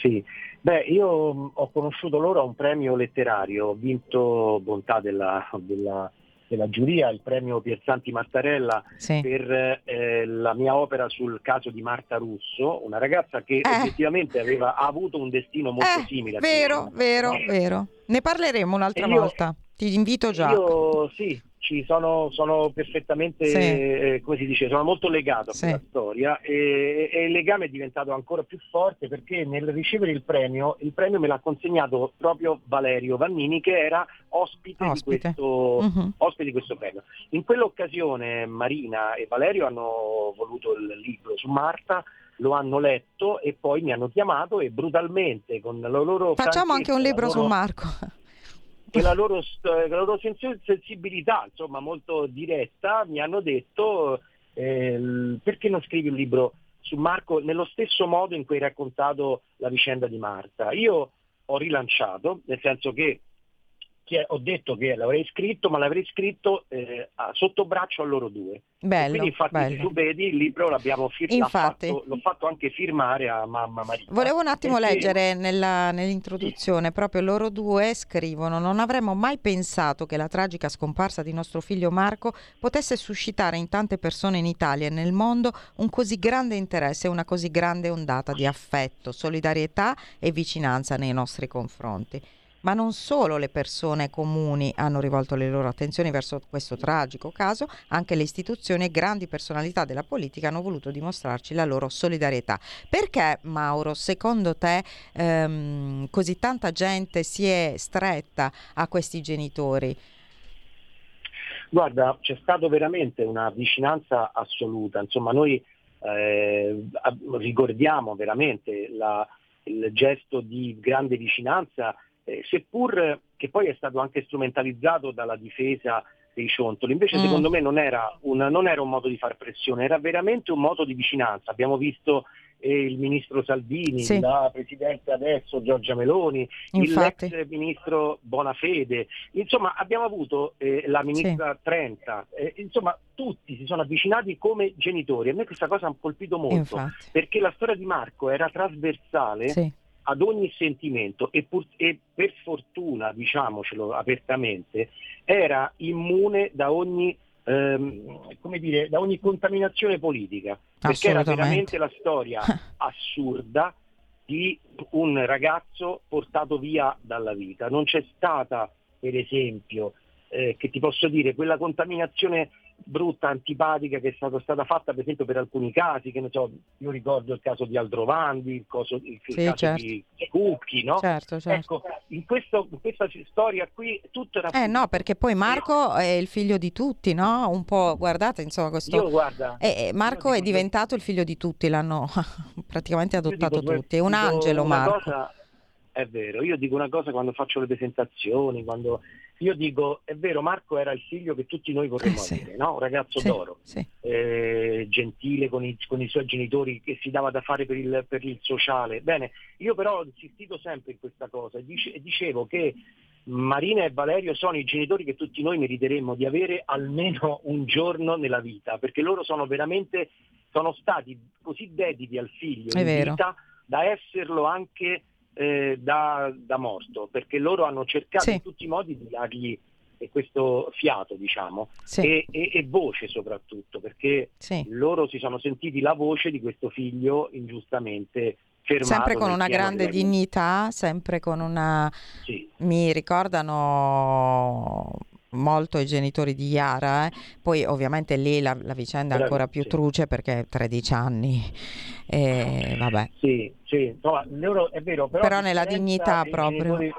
Speaker 6: Sì, beh, io ho conosciuto loro a un premio letterario, ho vinto Bontà della, della, della giuria, il premio Pierzanti Mattarella sì. per eh, la mia opera sul caso di Marta Russo, una ragazza che eh. effettivamente aveva avuto un destino molto
Speaker 5: eh,
Speaker 6: simile.
Speaker 5: Vero, vero, vero. Ne parleremo un'altra io, volta. Ti invito già.
Speaker 6: Io sì, ci sono, sono perfettamente, sì. eh, come si dice, sono molto legato a sì. quella storia e, e, il legame è diventato ancora più forte perché nel ricevere il premio, il premio me l'ha consegnato proprio Valerio Vannini che era ospite, ospite. Di, questo, uh-huh. ospite di questo premio. In quell'occasione Marina e Valerio hanno voluto il libro su Marta, lo hanno letto e poi mi hanno chiamato e brutalmente con la loro...
Speaker 5: Facciamo anche un libro
Speaker 6: loro...
Speaker 5: su Marco
Speaker 6: e la loro, la loro sensibilità, insomma, molto diretta, mi hanno detto eh, perché non scrivi un libro su Marco nello stesso modo in cui hai raccontato la vicenda di Marta. Io ho rilanciato, nel senso che ho detto che l'avrei scritto, ma l'avrei scritto eh, sotto braccio a loro due.
Speaker 5: Bello,
Speaker 6: quindi infatti
Speaker 5: bello.
Speaker 6: tu vedi il libro l'abbiamo firmato, fatto, l'ho fatto anche firmare a mamma Maria.
Speaker 5: Volevo un attimo perché... leggere nella, nell'introduzione, sì. proprio loro due scrivono non avremmo mai pensato che la tragica scomparsa di nostro figlio Marco potesse suscitare in tante persone in Italia e nel mondo un così grande interesse e una così grande ondata di affetto, solidarietà e vicinanza nei nostri confronti. Ma non solo le persone comuni hanno rivolto le loro attenzioni verso questo tragico caso, anche le istituzioni e grandi personalità della politica hanno voluto dimostrarci la loro solidarietà. Perché, Mauro, secondo te ehm, così tanta gente si è stretta a questi genitori?
Speaker 6: Guarda, c'è stata veramente una vicinanza assoluta, insomma noi eh, ricordiamo veramente la, il gesto di grande vicinanza, eh, seppur che poi è stato anche strumentalizzato dalla difesa dei ciontoli. Invece mm. secondo me non era, un, non era, un, modo di far pressione, era veramente un modo di vicinanza. Abbiamo visto eh, il ministro Salvini, sì. la Presidente adesso Giorgia Meloni, Infatti. l'ex ministro Bonafede, insomma abbiamo avuto eh, la ministra sì. Trenta, eh, insomma tutti si sono avvicinati come genitori. A me questa cosa ha colpito molto, Infatti. perché la storia di Marco era trasversale. Sì ad ogni sentimento e, pur, e, per fortuna, diciamocelo apertamente, era immune da ogni, ehm, dire, da ogni contaminazione politica, perché era veramente la storia assurda di un ragazzo portato via dalla vita. Non c'è stata, per esempio, eh, che ti posso dire, quella contaminazione brutta, antipatica che è stata, stata fatta per esempio per alcuni casi, che ne so, io ricordo il caso di Aldrovandi, il, coso, il, il sì, caso certo. di Cucchi, no?
Speaker 5: Certo, certo.
Speaker 6: Ecco, in, questo, in, questa storia qui tutto era...
Speaker 5: Eh no, perché poi Marco è il figlio di tutti, no? Un po', guardate, insomma, questo...
Speaker 6: Io, guarda,
Speaker 5: eh, Marco è diventato il figlio di tutti, l'hanno praticamente adottato tutti, è un angelo Marco.
Speaker 6: Cosa, è vero, io dico una cosa quando faccio le presentazioni, quando io dico, è vero, Marco era il figlio che tutti noi vorremmo eh, avere, no? un ragazzo
Speaker 5: sì,
Speaker 6: d'oro,
Speaker 5: sì.
Speaker 6: Eh, gentile con i, con i, suoi genitori, che si dava da fare per il, per il, sociale. Bene, io però ho insistito sempre in questa cosa e, dice, dicevo che Marina e Valerio sono i genitori che tutti noi meriteremmo di avere almeno un giorno nella vita, perché loro sono veramente, sono stati così dediti al figlio
Speaker 5: È in vero.
Speaker 6: vita da esserlo anche eh, da, da, morto, perché loro hanno cercato sì. in tutti i modi di dargli eh, questo fiato, diciamo, sì. e, e, e, voce soprattutto, perché
Speaker 5: sì.
Speaker 6: loro si sono sentiti la voce di questo figlio ingiustamente fermato.
Speaker 5: Sempre con una grande dignità, sempre con una... Mi ricordano molto i genitori di Yara, eh. poi ovviamente lì la, la vicenda è ancora più truce perché è 13 anni, e, vabbè.
Speaker 6: Sì, sì, no, loro, è vero, però,
Speaker 5: però nella dignità proprio.
Speaker 6: Genitori,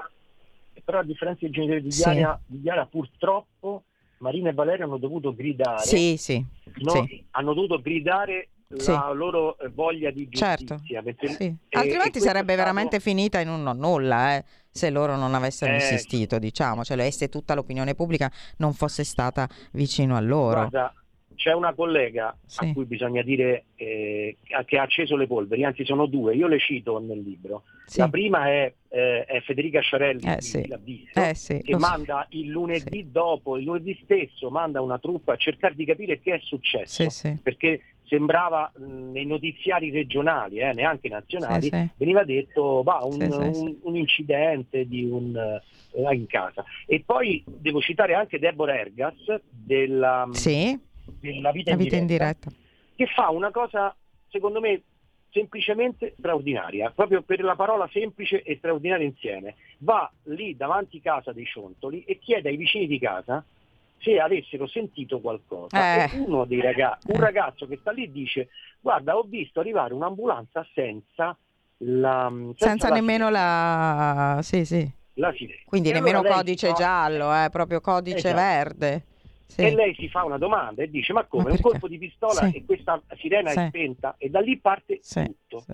Speaker 6: però a differenza dei genitori di Yara, sì. di Yara purtroppo Marina e Valerio hanno dovuto gridare.
Speaker 5: Sì, sì,
Speaker 6: no,
Speaker 5: sì.
Speaker 6: Hanno dovuto gridare sì. la loro voglia di
Speaker 5: certo.
Speaker 6: giustizia.
Speaker 5: Certo. Perché, sì. Altrimenti sarebbe stato... veramente finita in un non nulla, eh, se loro non avessero eh, insistito, diciamo, cioè se tutta l'opinione pubblica non fosse stata vicino a loro.
Speaker 6: Guarda, c'è una collega sì. a cui bisogna dire eh, che ha acceso le polveri, anzi sono due, io le cito nel libro. Sì. La prima è, eh, è Federica Sciarelli
Speaker 5: eh, sì.
Speaker 6: eh, sì, che manda il lunedì dopo, il lunedì stesso, manda una truppa a cercare di capire che è successo, perché sembrava nei notiziari regionali, eh, neanche nazionali, veniva detto bah, un, un, un, incidente di un, eh, in casa. E poi devo citare anche Deborah Ergas della...
Speaker 5: Sì
Speaker 6: la vita, la vita in, diretta, in, diretta, che fa una cosa, secondo me, semplicemente straordinaria, proprio per la parola semplice e straordinaria insieme. Va lì davanti casa dei ciontoli e chiede ai vicini di casa se avessero sentito qualcosa. Eh. uno dei ragazzi, un ragazzo che sta lì dice guarda ho visto arrivare un'ambulanza senza la...
Speaker 5: Senza, senza la nemmeno la... Sì, sì.
Speaker 6: La sirena.
Speaker 5: Quindi e nemmeno allora codice fa... giallo, eh, proprio codice esatto. verde.
Speaker 6: Sì. E lei si fa una domanda e dice: Ma come? Ma un colpo di pistola sì. e questa sirena sì. è spenta? E da lì parte tutto.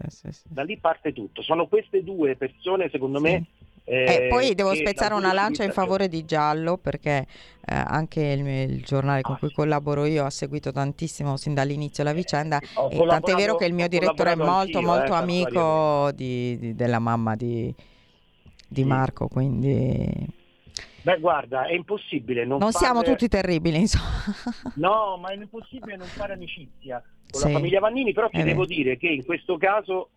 Speaker 6: Da lì parte tutto. Sono queste due persone, secondo me.
Speaker 5: Eh, eh, poi devo spezzare una lancia in favore di Giallo perché eh, anche il, il, giornale con cui collaboro io ha seguito tantissimo sin dall'inizio la vicenda e tant'è vero che il mio direttore è molto
Speaker 6: anch'io,
Speaker 5: molto
Speaker 6: eh,
Speaker 5: amico di, di, della mamma di, di Marco quindi
Speaker 6: Beh, guarda, è impossibile non,
Speaker 5: non
Speaker 6: fare...
Speaker 5: siamo tutti terribili, insomma.
Speaker 6: No, ma è impossibile non fare amicizia con sì. la famiglia Vannini, però ti è devo dire che in questo caso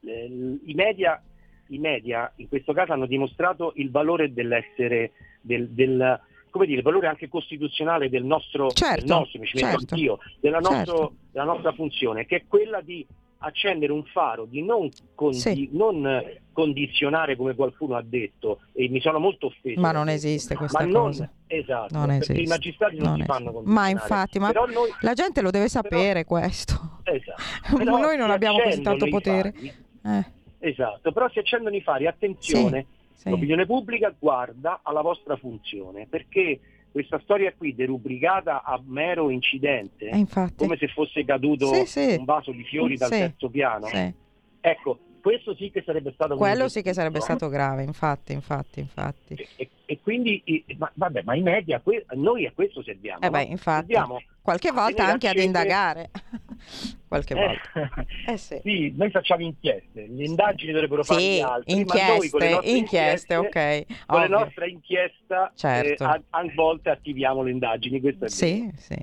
Speaker 6: eh, i, media, i media in questo caso hanno dimostrato il valore dell'essere del, del come dire, il valore anche costituzionale del nostro,
Speaker 5: certo,
Speaker 6: del nostro mi ci
Speaker 5: certo,
Speaker 6: anch'io, della, nostro, certo. della nostra funzione, che è quella di accendere un faro, di non, condi-
Speaker 5: Sì.
Speaker 6: non condizionare come qualcuno ha detto, e mi sono molto offeso.
Speaker 5: Ma non esiste questa
Speaker 6: ma non,
Speaker 5: cosa.
Speaker 6: Esatto,
Speaker 5: Non
Speaker 6: perché
Speaker 5: esiste.
Speaker 6: i magistrati non,
Speaker 5: Non
Speaker 6: si
Speaker 5: esiste.
Speaker 6: fanno
Speaker 5: Ma
Speaker 6: condizionare.
Speaker 5: infatti, ma
Speaker 6: Però noi,
Speaker 5: la gente lo deve sapere questo.
Speaker 6: esatto,
Speaker 5: Ma
Speaker 6: però
Speaker 5: noi non abbiamo così tanto potere.
Speaker 6: fari,
Speaker 5: Eh,
Speaker 6: esatto, però si accendono i fari, attenzione,
Speaker 5: sì.
Speaker 6: l'opinione pubblica guarda alla vostra funzione, perché questa storia qui derubricata a mero incidente,
Speaker 5: Eh,
Speaker 6: come se fosse caduto
Speaker 5: Sì, sì.
Speaker 6: un vaso di fiori dal
Speaker 5: Sì,
Speaker 6: terzo piano,
Speaker 5: Sì.
Speaker 6: ecco, questo sì che sarebbe stato
Speaker 5: Quello sì che sarebbe
Speaker 6: investito.
Speaker 5: stato grave, infatti, infatti, infatti.
Speaker 6: E, e- e quindi, ma, vabbè, ma i media, que- noi a questo serviamo.
Speaker 5: Eh beh,
Speaker 6: no?
Speaker 5: infatti.
Speaker 6: Serviamo
Speaker 5: Qualche volta anche ad
Speaker 6: accese-
Speaker 5: indagare. Qualche
Speaker 6: Eh,
Speaker 5: volta. Eh sì.
Speaker 6: sì, noi facciamo inchieste, le indagini dovrebbero fare gli
Speaker 5: Sì,
Speaker 6: altri, con le
Speaker 5: inchieste,
Speaker 6: nostre
Speaker 5: inchieste, ok.
Speaker 6: con
Speaker 5: ovvio.
Speaker 6: nostre inchieste
Speaker 5: Certo.
Speaker 6: eh, a, a volte attiviamo le indagini, questo è.
Speaker 5: Sì, sì.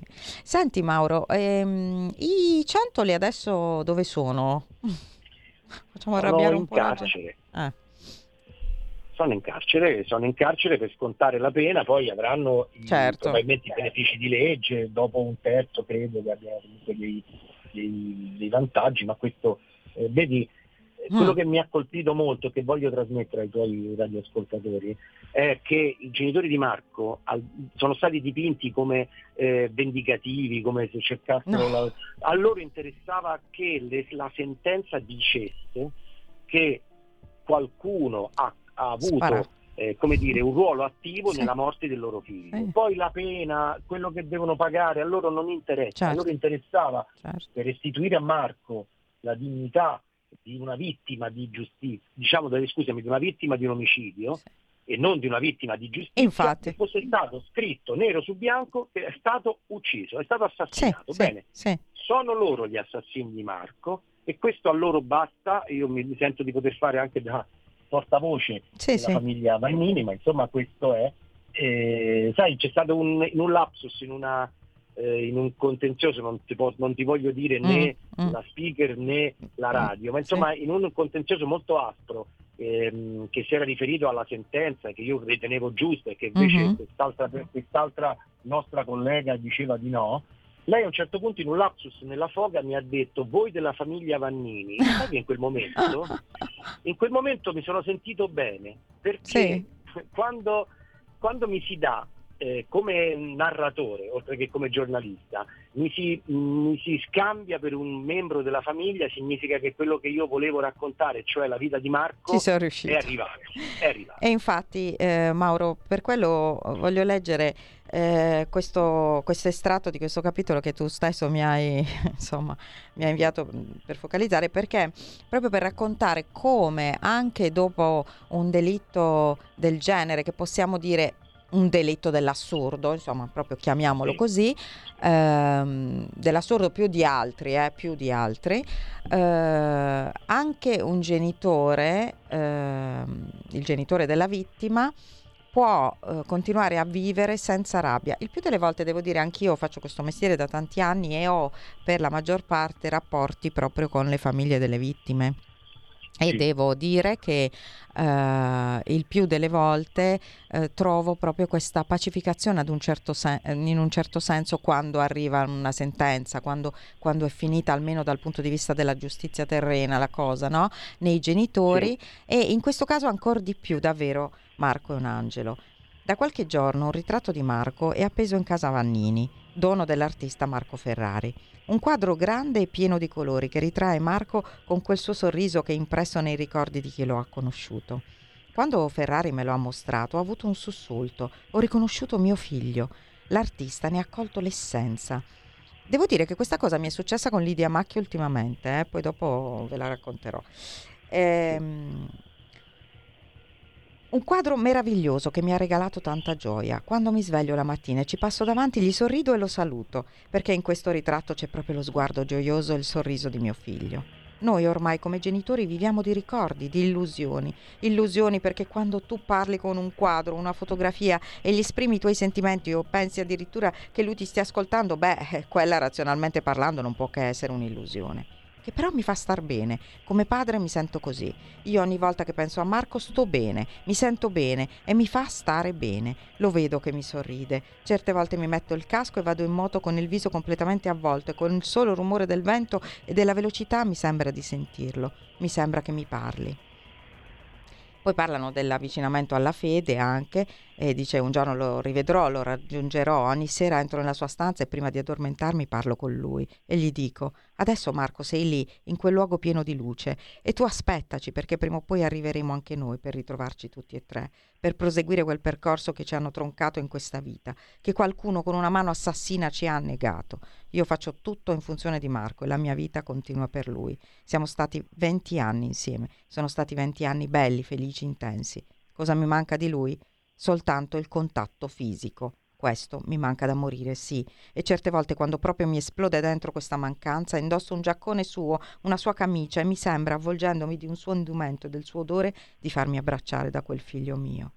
Speaker 5: Senti Mauro, ehm, i ciantoli adesso dove sono? Facciamo
Speaker 6: Sono
Speaker 5: arrabbiare
Speaker 6: in
Speaker 5: un po'
Speaker 6: carcere.
Speaker 5: Ah,
Speaker 6: Sono in carcere, sono in carcere per scontare la pena, poi avranno i-
Speaker 5: Certo.
Speaker 6: probabilmente i benefici di legge, dopo un terzo credo che abbiano comunque dei, dei- dei vantaggi, ma questo, eh, vedi, quello
Speaker 5: Mm.
Speaker 6: che mi ha colpito molto, che voglio trasmettere ai tuoi radioascoltatori, è che i genitori di Marco al- sono stati dipinti come eh, vendicativi, come se cercassero...
Speaker 5: No.
Speaker 6: la- a loro interessava che le- la sentenza dicesse che qualcuno ha, ha avuto eh, come dire, un ruolo attivo
Speaker 5: Sì.
Speaker 6: nella morte del loro figlio.
Speaker 5: Sì.
Speaker 6: Poi la pena, quello che devono pagare, a loro non interessa,
Speaker 5: Certo.
Speaker 6: a loro interessava
Speaker 5: certo.
Speaker 6: restituire a Marco la dignità di una vittima di giustizia, diciamo delle- scusami, di una vittima di un omicidio
Speaker 5: Sì.
Speaker 6: e non di una vittima di giustizia,
Speaker 5: Infatti.
Speaker 6: fosse stato scritto nero su bianco che è stato ucciso, è stato assassinato.
Speaker 5: sì,
Speaker 6: Bene,
Speaker 5: sì.
Speaker 6: sono loro gli assassini di Marco e questo a loro basta, io mi, sento di poter fare anche da portavoce della famiglia Vannini, ma insomma questo è. Eh, sai, c'è stato un, un lapsus, in, una, eh, in un contenzioso, non ti, po- non ti voglio dire né
Speaker 5: Mm, mm.
Speaker 6: la speaker né la radio, ma insomma in un contenzioso molto aspro ehm, che si era riferito alla sentenza che io ritenevo giusta e che invece
Speaker 5: Mhm.
Speaker 6: quest'altra, quest'altra nostra collega diceva di no, lei a un certo punto in un lapsus nella foga mi ha detto voi della famiglia Vannini, sai che in quel momento, in quel momento mi sono sentito bene perché quando, quando mi si dà eh, come narratore, oltre che come giornalista, mi si, mi si scambia per un membro della famiglia, significa che quello che io volevo raccontare, cioè la vita di Marco, è arrivato. È arrivato.
Speaker 5: E infatti, eh, Mauro, per quello voglio leggere eh, questo estratto di questo capitolo che tu stesso mi hai, insomma, mi hai inviato mh, per focalizzare, perché proprio per raccontare come anche dopo un delitto del genere, che possiamo dire un delitto dell'assurdo, insomma, proprio chiamiamolo
Speaker 6: Sì.
Speaker 5: così, ehm, dell'assurdo più di altri, eh, più di altri, eh, anche un genitore, ehm, il genitore della vittima, può eh, continuare a vivere senza rabbia. Il più delle volte devo dire anch'io faccio questo mestiere da tanti anni e ho per la maggior parte rapporti proprio con le famiglie delle vittime. E
Speaker 6: Sì.
Speaker 5: devo dire che eh, il più delle volte eh, trovo proprio questa pacificazione un certo sen- in un certo senso quando arriva una sentenza, quando, quando è finita almeno dal punto di vista della giustizia terrena la cosa, no? Nei genitori e in questo caso ancora di più davvero Marco è un angelo. Da qualche giorno un ritratto di Marco è appeso in casa Vannini, dono dell'artista Marco Ferrari. Un quadro grande e pieno di colori che ritrae Marco con quel suo sorriso che è impresso nei ricordi di chi lo ha conosciuto. Quando Ferrari me lo ha mostrato ho avuto un sussulto, ho riconosciuto mio figlio. L'artista ne ha colto l'essenza. Devo dire che questa cosa mi è successa con Lidia Macchio ultimamente, eh, poi dopo ve la racconterò. Ehm, un quadro meraviglioso che mi ha regalato tanta gioia. Quando mi sveglio la mattina e ci passo davanti, gli sorrido e lo saluto, perché in questo ritratto c'è proprio lo sguardo gioioso e il sorriso di mio figlio. Noi ormai come genitori viviamo di ricordi, di illusioni. Illusioni perché quando tu parli con un quadro, una fotografia e gli esprimi i tuoi sentimenti o pensi addirittura che lui ti stia ascoltando, beh, eh, quella razionalmente parlando non può che essere un'illusione. Che però mi fa star bene. Come padre mi sento così. Io ogni volta che penso a Marco sto bene, mi sento bene e mi fa stare bene. Lo vedo che mi sorride. Certe volte mi metto il casco e vado in moto con il viso completamente avvolto e con il solo rumore del vento e della velocità mi sembra di sentirlo. Mi sembra che mi parli. Poi parlano dell'avvicinamento alla fede anche, e dice un giorno lo rivedrò, lo raggiungerò, ogni sera entro nella sua stanza e prima di addormentarmi parlo con lui e gli dico, adesso Marco sei lì, in quel luogo pieno di luce, e tu aspettaci perché prima o poi arriveremo anche noi per ritrovarci tutti e tre, per proseguire quel percorso che ci hanno troncato in questa vita, che qualcuno con una mano assassina ci ha negato. Io faccio tutto in funzione di Marco e la mia vita continua per lui. Siamo stati 20 anni insieme, sono stati 20 anni belli, felici, intensi. Cosa mi manca di lui? Soltanto il contatto fisico. Questo mi manca da morire, sì, e certe volte quando proprio mi esplode dentro questa mancanza, indosso un giaccone suo, una sua camicia e mi sembra, avvolgendomi di un suo indumento e del suo odore, di farmi abbracciare da quel figlio mio.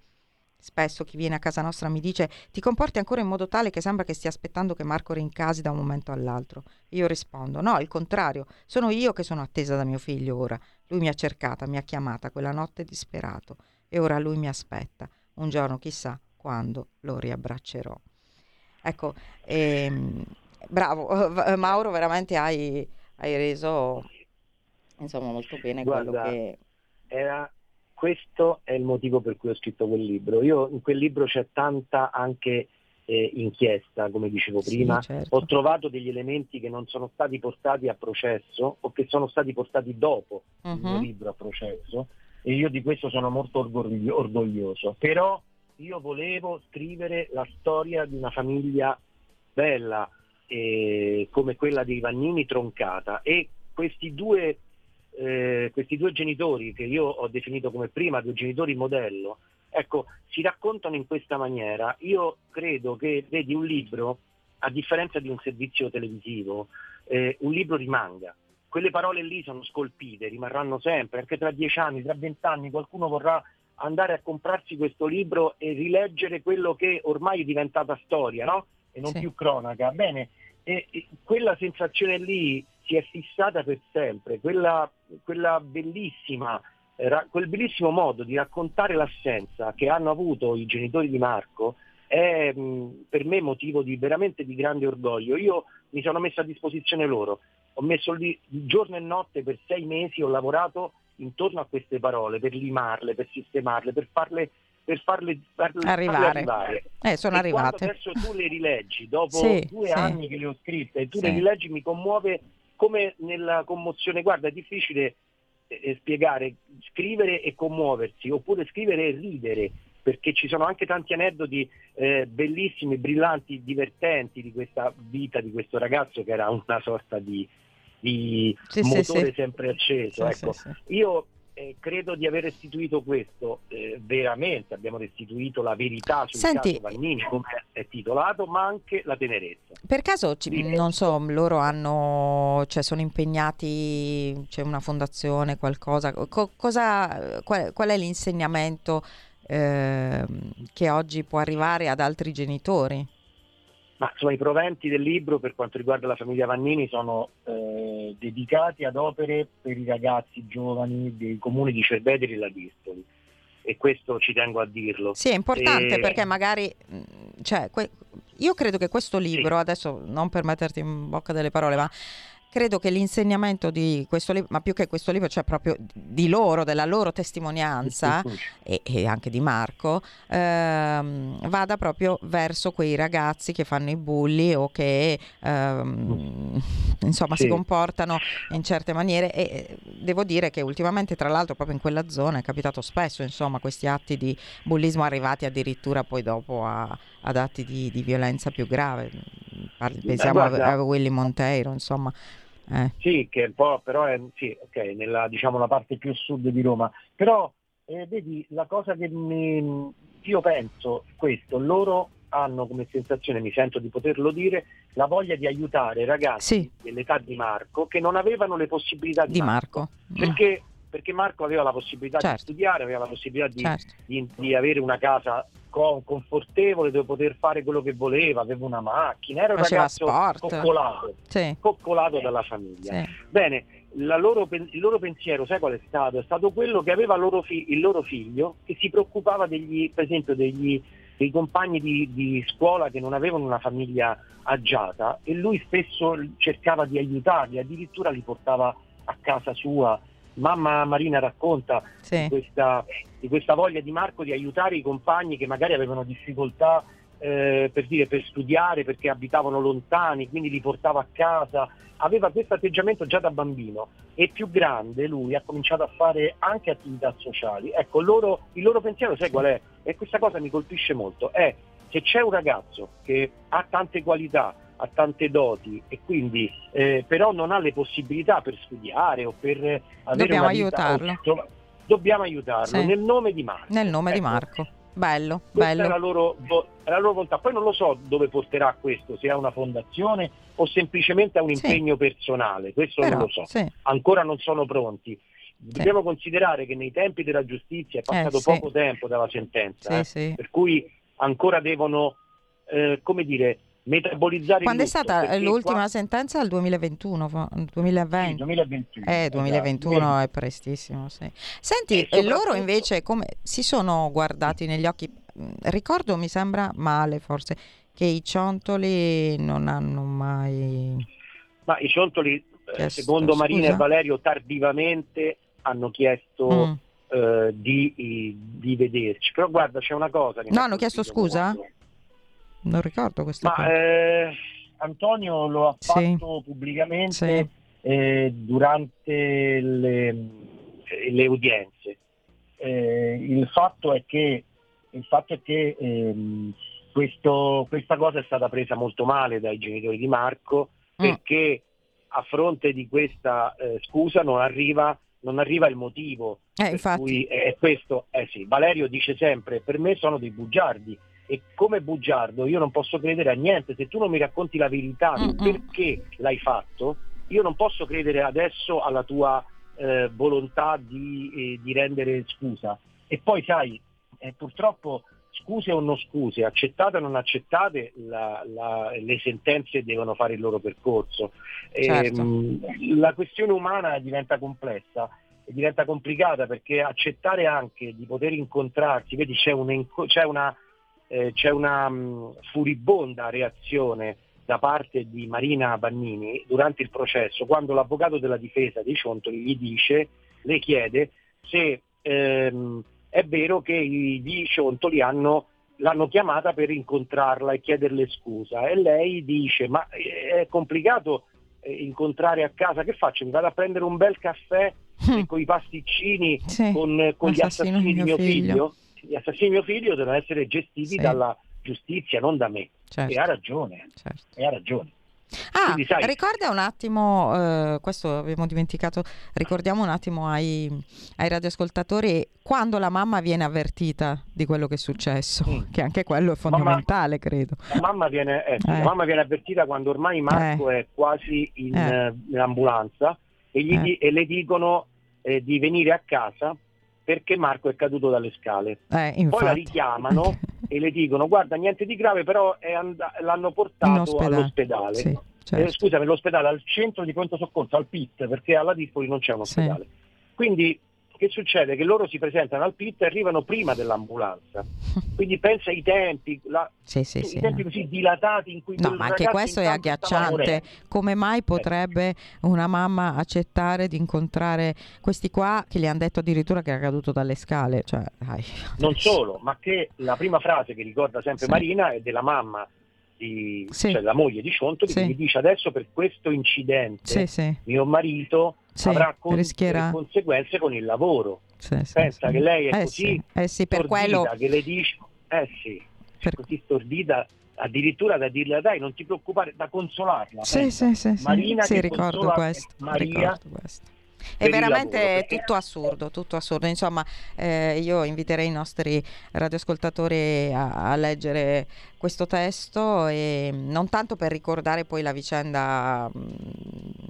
Speaker 5: Spesso chi viene a casa nostra mi dice ti comporti ancora in modo tale che sembra che stia aspettando che Marco rincasi da un momento all'altro. Io rispondo no, il contrario, sono io che sono attesa da mio figlio ora. Lui mi ha cercata, mi ha chiamata quella notte disperato e ora lui mi aspetta. Un giorno chissà quando lo riabbraccerò. Ecco, ehm, bravo Mauro, veramente hai, hai reso insomma molto bene
Speaker 6: Guarda,
Speaker 5: quello che...
Speaker 6: Era questo è il motivo per cui ho scritto quel libro. Io in quel libro c'è tanta anche eh, inchiesta, come dicevo
Speaker 5: Sì,
Speaker 6: prima.
Speaker 5: certo.
Speaker 6: Ho trovato degli elementi che non sono stati portati a processo o che sono stati portati dopo il mio
Speaker 5: Mhm.
Speaker 6: libro a processo e io di questo sono molto orgoglio- orgoglioso. Però io volevo scrivere la storia di una famiglia bella eh, come quella dei Vannini troncata e questi due eh, questi due genitori che io ho definito come prima due genitori modello, ecco, si raccontano in questa maniera. Io credo che, vedi, un libro, a differenza di un servizio televisivo, eh, un libro rimanga. Quelle parole lì sono scolpite, rimarranno sempre, anche tra dieci anni, tra vent'anni qualcuno vorrà andare a comprarsi questo libro e rileggere quello che ormai è diventata storia, no? E non
Speaker 5: Sì.
Speaker 6: più cronaca. Bene, e, e quella sensazione lì si è fissata per sempre, quella, quella bellissima, quel bellissimo modo di raccontare l'assenza che hanno avuto i genitori di Marco è mh, per me motivo di veramente di grande orgoglio. Io mi sono messo a disposizione loro, ho messo lì giorno e notte per sei mesi, ho lavorato intorno a queste parole per limarle, per sistemarle, per farle, per farle, farle- farle
Speaker 5: Arrivare.
Speaker 6: arrivare.
Speaker 5: Eh, sono
Speaker 6: E
Speaker 5: arrivate.
Speaker 6: Adesso tu le rileggi, dopo
Speaker 5: Sì,
Speaker 6: due
Speaker 5: sì.
Speaker 6: anni che le ho scritte, e tu
Speaker 5: Sì.
Speaker 6: le rileggi mi commuove come nella commozione. Guarda, è difficile eh, eh, spiegare, scrivere e commuoversi, oppure scrivere e ridere, perché ci sono anche tanti aneddoti eh, bellissimi, brillanti, divertenti di questa vita di questo ragazzo che era una sorta di, di
Speaker 5: Sì,
Speaker 6: motore
Speaker 5: sì.
Speaker 6: sempre acceso.
Speaker 5: Sì,
Speaker 6: ecco. Io eh, credo di aver restituito questo, eh, veramente abbiamo restituito la verità sul
Speaker 5: Senti-
Speaker 6: caso Vannini, come è titolato, ma anche la tenerezza.
Speaker 5: Per caso, ci-
Speaker 6: Sì.
Speaker 5: non so, loro hanno, cioè sono impegnati, c'è una fondazione, qualcosa, co- cosa, qual, qual è l'insegnamento ehm, che oggi può arrivare ad altri genitori?
Speaker 6: Ma insomma, i proventi del libro per quanto riguarda la famiglia Vannini sono eh, dedicati ad opere per i ragazzi giovani dei comuni di Cerveteri e La Dispoli. E questo ci tengo a dirlo.
Speaker 5: Sì, è importante
Speaker 6: Eh,
Speaker 5: perché magari, mh, cioè, que- io credo che questo libro, adesso non per metterti in bocca delle parole, ma credo che l'insegnamento di questo libro, ma più che questo libro, cioè proprio di loro, della loro testimonianza, e, e anche di Marco, ehm, vada proprio verso quei ragazzi che fanno i bulli o che ehm, insomma si
Speaker 6: Sì.
Speaker 5: comportano in certe maniere. E eh, devo dire che ultimamente tra l'altro proprio in quella zona è capitato spesso insomma questi atti di bullismo arrivati addirittura poi dopo a- ad atti di, di violenza più grave. Pensiamo a,
Speaker 6: guarda-
Speaker 5: a Willy Monteiro insomma eh.
Speaker 6: Sì, che un po' però è sì, ok, nella diciamo la parte più sud di Roma. Però eh, vedi, la cosa che mi, io penso è questo, loro hanno come sensazione, mi sento di poterlo dire, la voglia di aiutare ragazzi
Speaker 5: Sì.
Speaker 6: dell'età di Marco che non avevano le possibilità di,
Speaker 5: di Marco Mm.
Speaker 6: Perché perché Marco aveva la possibilità
Speaker 5: Certo.
Speaker 6: di studiare, aveva la possibilità di,
Speaker 5: Certo.
Speaker 6: di- di avere una casa co- confortevole dove poter fare quello che voleva, aveva una macchina, era un
Speaker 5: Faceva
Speaker 6: ragazzo
Speaker 5: sport.
Speaker 6: coccolato,
Speaker 5: Sì.
Speaker 6: coccolato dalla famiglia.
Speaker 5: Sì.
Speaker 6: Bene, la loro il loro pensiero, sai qual è stato? È stato quello che aveva loro fi- il loro figlio che si preoccupava degli, per esempio, degli, dei compagni di, di scuola che non avevano una famiglia agiata e lui spesso cercava di aiutarli, addirittura li portava a casa sua. Mamma Marina racconta
Speaker 5: Sì.
Speaker 6: di, questa, di questa voglia di Marco di aiutare i compagni che magari avevano difficoltà eh, per, dire, per studiare perché abitavano lontani, quindi li portava a casa. Aveva questo atteggiamento già da bambino e più grande lui ha cominciato a fare anche attività sociali. Ecco, loro- il loro pensiero, sai qual è? E questa cosa mi colpisce molto, è se c'è un ragazzo che ha tante qualità, ha tante doti e quindi eh, però non ha le possibilità per studiare o per avere
Speaker 5: Dobbiamo
Speaker 6: una vita
Speaker 5: aiutarlo.
Speaker 6: autonoma, dobbiamo aiutarlo
Speaker 5: Sì.
Speaker 6: nel nome di Marco.
Speaker 5: Nel nome di
Speaker 6: Ecco,
Speaker 5: Marco. Bello,
Speaker 6: Questa
Speaker 5: bello.
Speaker 6: è la, loro, è la loro volontà. Poi non lo so dove porterà questo, se a una fondazione o semplicemente a un
Speaker 5: Sì.
Speaker 6: impegno personale, questo
Speaker 5: Però,
Speaker 6: non lo so.
Speaker 5: sì.
Speaker 6: Ancora non sono pronti. Dobbiamo considerare che nei tempi della giustizia è passato
Speaker 5: Eh,
Speaker 6: poco tempo dalla sentenza, eh, per cui ancora devono, eh, come dire, metabolizzare
Speaker 5: Quando è stata l'ultima
Speaker 6: qua-
Speaker 5: sentenza? Il 2021? fo- il
Speaker 6: Sì,
Speaker 5: 2020?
Speaker 6: 2021.
Speaker 5: Eh,
Speaker 6: esatto.
Speaker 5: 2021 è prestissimo, sì. Senti,
Speaker 6: E
Speaker 5: e loro invece come si sono guardati negli occhi? Mm, Ricordo, mi sembra male forse, che i ciontoli non hanno mai...
Speaker 6: Ma i Ciontoli, eh,
Speaker 5: Chiesto
Speaker 6: secondo Marina
Speaker 5: scusa?
Speaker 6: e Valerio, tardivamente hanno chiesto
Speaker 5: Mm.
Speaker 6: eh, di, di vederci. Però guarda, c'è una cosa.
Speaker 5: No,
Speaker 6: ha
Speaker 5: hanno chiesto scusa?
Speaker 6: molto.
Speaker 5: Non ricordo questa
Speaker 6: Ma eh, Antonio lo ha
Speaker 5: Sì.
Speaker 6: fatto pubblicamente
Speaker 5: Sì.
Speaker 6: eh, durante le, le udienze. Eh, il fatto è che, il fatto è che ehm, questo- questa cosa è stata presa molto male dai genitori di Marco
Speaker 5: Mm.
Speaker 6: perché a fronte di questa eh, scusa non arriva, non arriva il motivo
Speaker 5: Eh,
Speaker 6: per
Speaker 5: infatti.
Speaker 6: cui è questo, eh sì, Valerio dice sempre, per me sono dei bugiardi e come bugiardo io non posso credere a niente, se tu non mi racconti la verità
Speaker 5: Mm-mm.
Speaker 6: perché l'hai fatto, io non posso credere adesso alla tua eh, volontà di, eh, di rendere scusa. E poi sai, eh, purtroppo scuse o non scuse, accettate o non accettate, la- la- le sentenze devono fare il loro percorso.
Speaker 5: Certo.
Speaker 6: Ehm, la questione umana diventa complessa e diventa complicata perché accettare anche di poter incontrarsi, vedi c'è, un c'è una, eh, c'è una mh, furibonda reazione da parte di Marina Bannini durante il processo, quando l'avvocato della difesa dei Ciontoli gli dice, le chiede se ehm, è vero che i di Ciontoli hanno, l'hanno chiamata per incontrarla e chiederle scusa e lei dice ma eh, è complicato eh, incontrare a casa, che faccio? Mi vado a prendere un bel caffè
Speaker 5: Mm.
Speaker 6: con i pasticcini,
Speaker 5: Sì.
Speaker 6: con, con gli assassini di
Speaker 5: mio
Speaker 6: mio
Speaker 5: figlio.
Speaker 6: figlio. Gli assassini mio figlio devono essere gestiti
Speaker 5: Sì.
Speaker 6: dalla giustizia, non da me.
Speaker 5: Certo,
Speaker 6: E ha ragione,
Speaker 5: certo.
Speaker 6: e ha ragione.
Speaker 5: Ah,
Speaker 6: Quindi, sai-
Speaker 5: ricorda un attimo, eh, questo abbiamo dimenticato, ricordiamo un attimo ai, ai radioascoltatori quando la mamma viene avvertita di quello che è successo,
Speaker 6: Mm.
Speaker 5: che anche quello è fondamentale, credo.
Speaker 6: La mamma viene, eh,
Speaker 5: Eh.
Speaker 6: la mamma viene avvertita quando ormai Marco è quasi in,
Speaker 5: Eh.
Speaker 6: eh, in ambulanza e, gli
Speaker 5: Eh.
Speaker 6: e le dicono eh, di venire a casa perché Marco è caduto dalle scale.
Speaker 5: Eh,
Speaker 6: Poi la richiamano e le dicono guarda niente di grave però and- l'hanno portato
Speaker 5: ospedale.
Speaker 6: all'ospedale.
Speaker 5: Sì,
Speaker 6: Eh,
Speaker 5: certo.
Speaker 6: scusami, l'ospedale al centro di pronto soccorso, al PIT, perché alla Dispoli non c'è un
Speaker 5: Sì.
Speaker 6: ospedale. Quindi che succede? Che loro si presentano al PIT e arrivano prima dell'ambulanza. Quindi pensa ai tempi, la-
Speaker 5: Sì, sì,
Speaker 6: i
Speaker 5: sì.
Speaker 6: tempi
Speaker 5: no.
Speaker 6: così dilatati in cui
Speaker 5: No, ma anche questo è agghiacciante. Come mai potrebbe una mamma accettare di incontrare questi qua che gli hanno detto addirittura che era caduto dalle scale? Cioè,
Speaker 6: Non solo, ma che la prima frase che ricorda sempre
Speaker 5: Sì.
Speaker 6: Marina è della mamma, di,
Speaker 5: Sì.
Speaker 6: cioè la moglie di Ciontoli,
Speaker 5: Sì.
Speaker 6: che gli dice adesso per questo incidente
Speaker 5: Sì, sì,
Speaker 6: mio marito
Speaker 5: Sì,
Speaker 6: avrà con-
Speaker 5: rischierà.
Speaker 6: conseguenze con il lavoro.
Speaker 5: sì,
Speaker 6: Pensa che lei è
Speaker 5: eh
Speaker 6: così
Speaker 5: sì, eh per quello
Speaker 6: che le dice, eh sì,
Speaker 5: Per-
Speaker 6: così stordita addirittura da dirle dai non ti preoccupare, da consolarla.
Speaker 5: Sì,
Speaker 6: pensa.
Speaker 5: sì, sì.
Speaker 6: Marina
Speaker 5: Sì, ricordo questo,
Speaker 6: Maria
Speaker 5: ricordo questo. È veramente lavoro, perché... tutto assurdo, tutto assurdo. Insomma, eh, io inviterei i nostri radioascoltatori a, a, leggere questo testo e non tanto per ricordare poi la vicenda,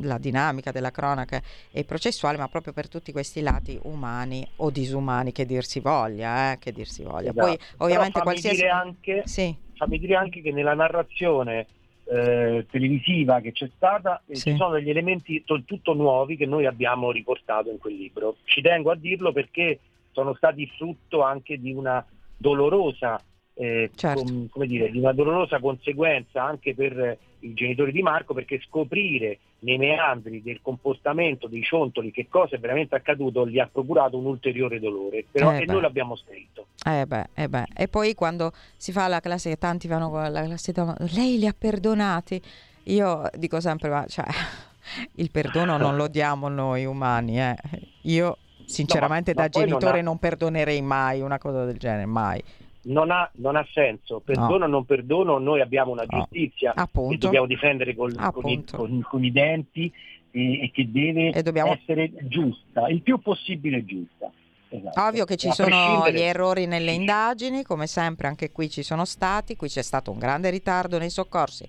Speaker 5: la dinamica della cronaca e processuale, ma proprio per tutti questi lati umani o disumani che dir si voglia, eh, che dir si voglia.
Speaker 6: Esatto.
Speaker 5: Poi ovviamente qualsiasi...
Speaker 6: Dire anche, sì. Fammi dire anche che nella narrazione eh, televisiva che c'è stata, sì. ci sono degli elementi to- tutto nuovi che noi abbiamo riportato in quel libro. Ci tengo a dirlo perché sono stati frutto anche di una dolorosa eh, certo. com, come dire, di una dolorosa conseguenza anche per i genitori di Marco perché scoprire nei meandri del comportamento dei ciontoli che cosa è veramente accaduto gli ha procurato un ulteriore dolore però, eh e noi l'abbiamo scritto
Speaker 5: eh beh, eh beh. e poi quando si fa la classe che tanti fanno con la classe lei li ha perdonati io dico sempre ma cioè, il perdono non lo diamo noi umani eh. io sinceramente no, ma, da ma genitore non, ha... non perdonerei mai una cosa del genere mai
Speaker 6: non ha, non ha, senso, perdono o no. non perdono, noi abbiamo una giustizia no. che dobbiamo difendere con, con, i, con, con i, denti e, e che deve e dobbiamo... essere giusta, il più possibile giusta.
Speaker 5: Esatto. Ovvio che ci sono gli errori nelle indagini, come sempre anche qui ci sono stati, qui c'è stato un grande ritardo nei soccorsi,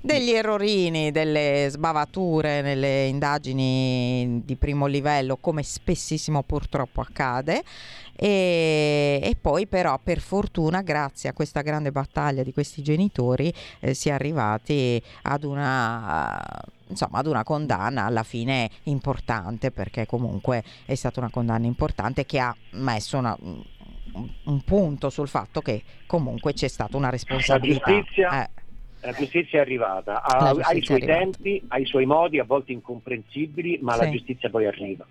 Speaker 5: degli errorini, delle sbavature nelle indagini di primo livello, come spessissimo purtroppo accade. E, e, poi però per fortuna grazie a questa grande battaglia di questi genitori eh, si è arrivati ad una insomma ad una condanna alla fine importante perché comunque è stata una condanna importante che ha messo una, un punto sul fatto che comunque c'è stata una responsabilità.
Speaker 6: La giustizia, eh. la giustizia è arrivata, ha, giustizia ha i suoi tempi, ha i suoi modi a volte incomprensibili, ma sì. la giustizia poi arriva.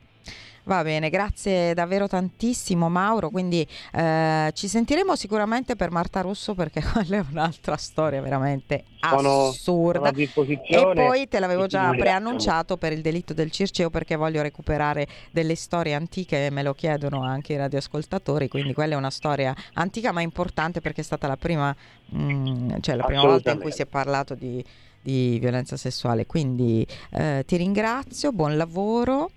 Speaker 5: Va bene, grazie davvero tantissimo Mauro, quindi eh, ci sentiremo sicuramente per Marta Russo perché quella è un'altra storia veramente sono, assurda.
Speaker 6: Sono
Speaker 5: e poi te l'avevo già preannunciato per il delitto del Circeo perché voglio recuperare delle storie antiche, me lo chiedono anche i radioascoltatori, quindi quella è una storia antica ma importante perché è stata la prima, mh, mm, cioè la prima volta in cui si è parlato di, di violenza sessuale. Quindi eh, ti ringrazio, buon lavoro.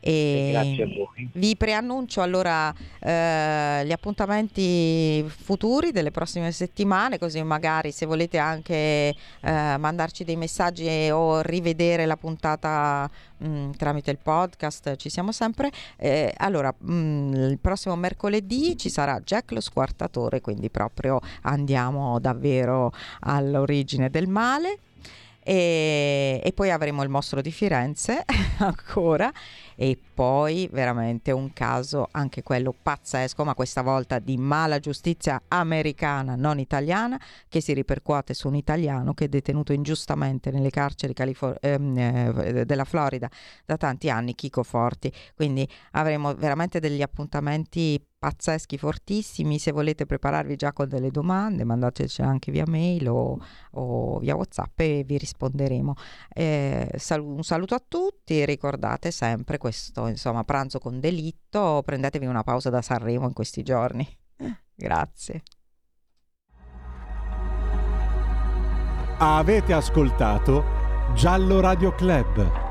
Speaker 6: E Grazie a voi.
Speaker 5: Vi preannuncio allora eh, gli appuntamenti futuri delle prossime settimane, così magari se volete anche eh, mandarci dei messaggi o rivedere la puntata mh, mm, tramite il podcast, ci siamo sempre. Eh, allora, mh, mm, il prossimo mercoledì ci sarà Jack lo squartatore, quindi proprio andiamo davvero all'origine del male. E, e, poi avremo il mostro di Firenze ancora e poi veramente un caso anche quello pazzesco ma questa volta di mala giustizia americana non italiana che si ripercuote su un italiano che è detenuto ingiustamente nelle carceri Califor- ehm, eh, della Florida da tanti anni Chico Forti quindi avremo veramente degli appuntamenti pazzeschi, fortissimi. Se volete prepararvi già con delle domande, mandateci anche via mail o, o via WhatsApp e vi risponderemo. Eh, sal- un saluto a tutti, ricordate sempre questo, insomma, pranzo con delitto, prendetevi una pausa da Sanremo in questi giorni. Grazie.
Speaker 1: Avete ascoltato Giallo Radio Club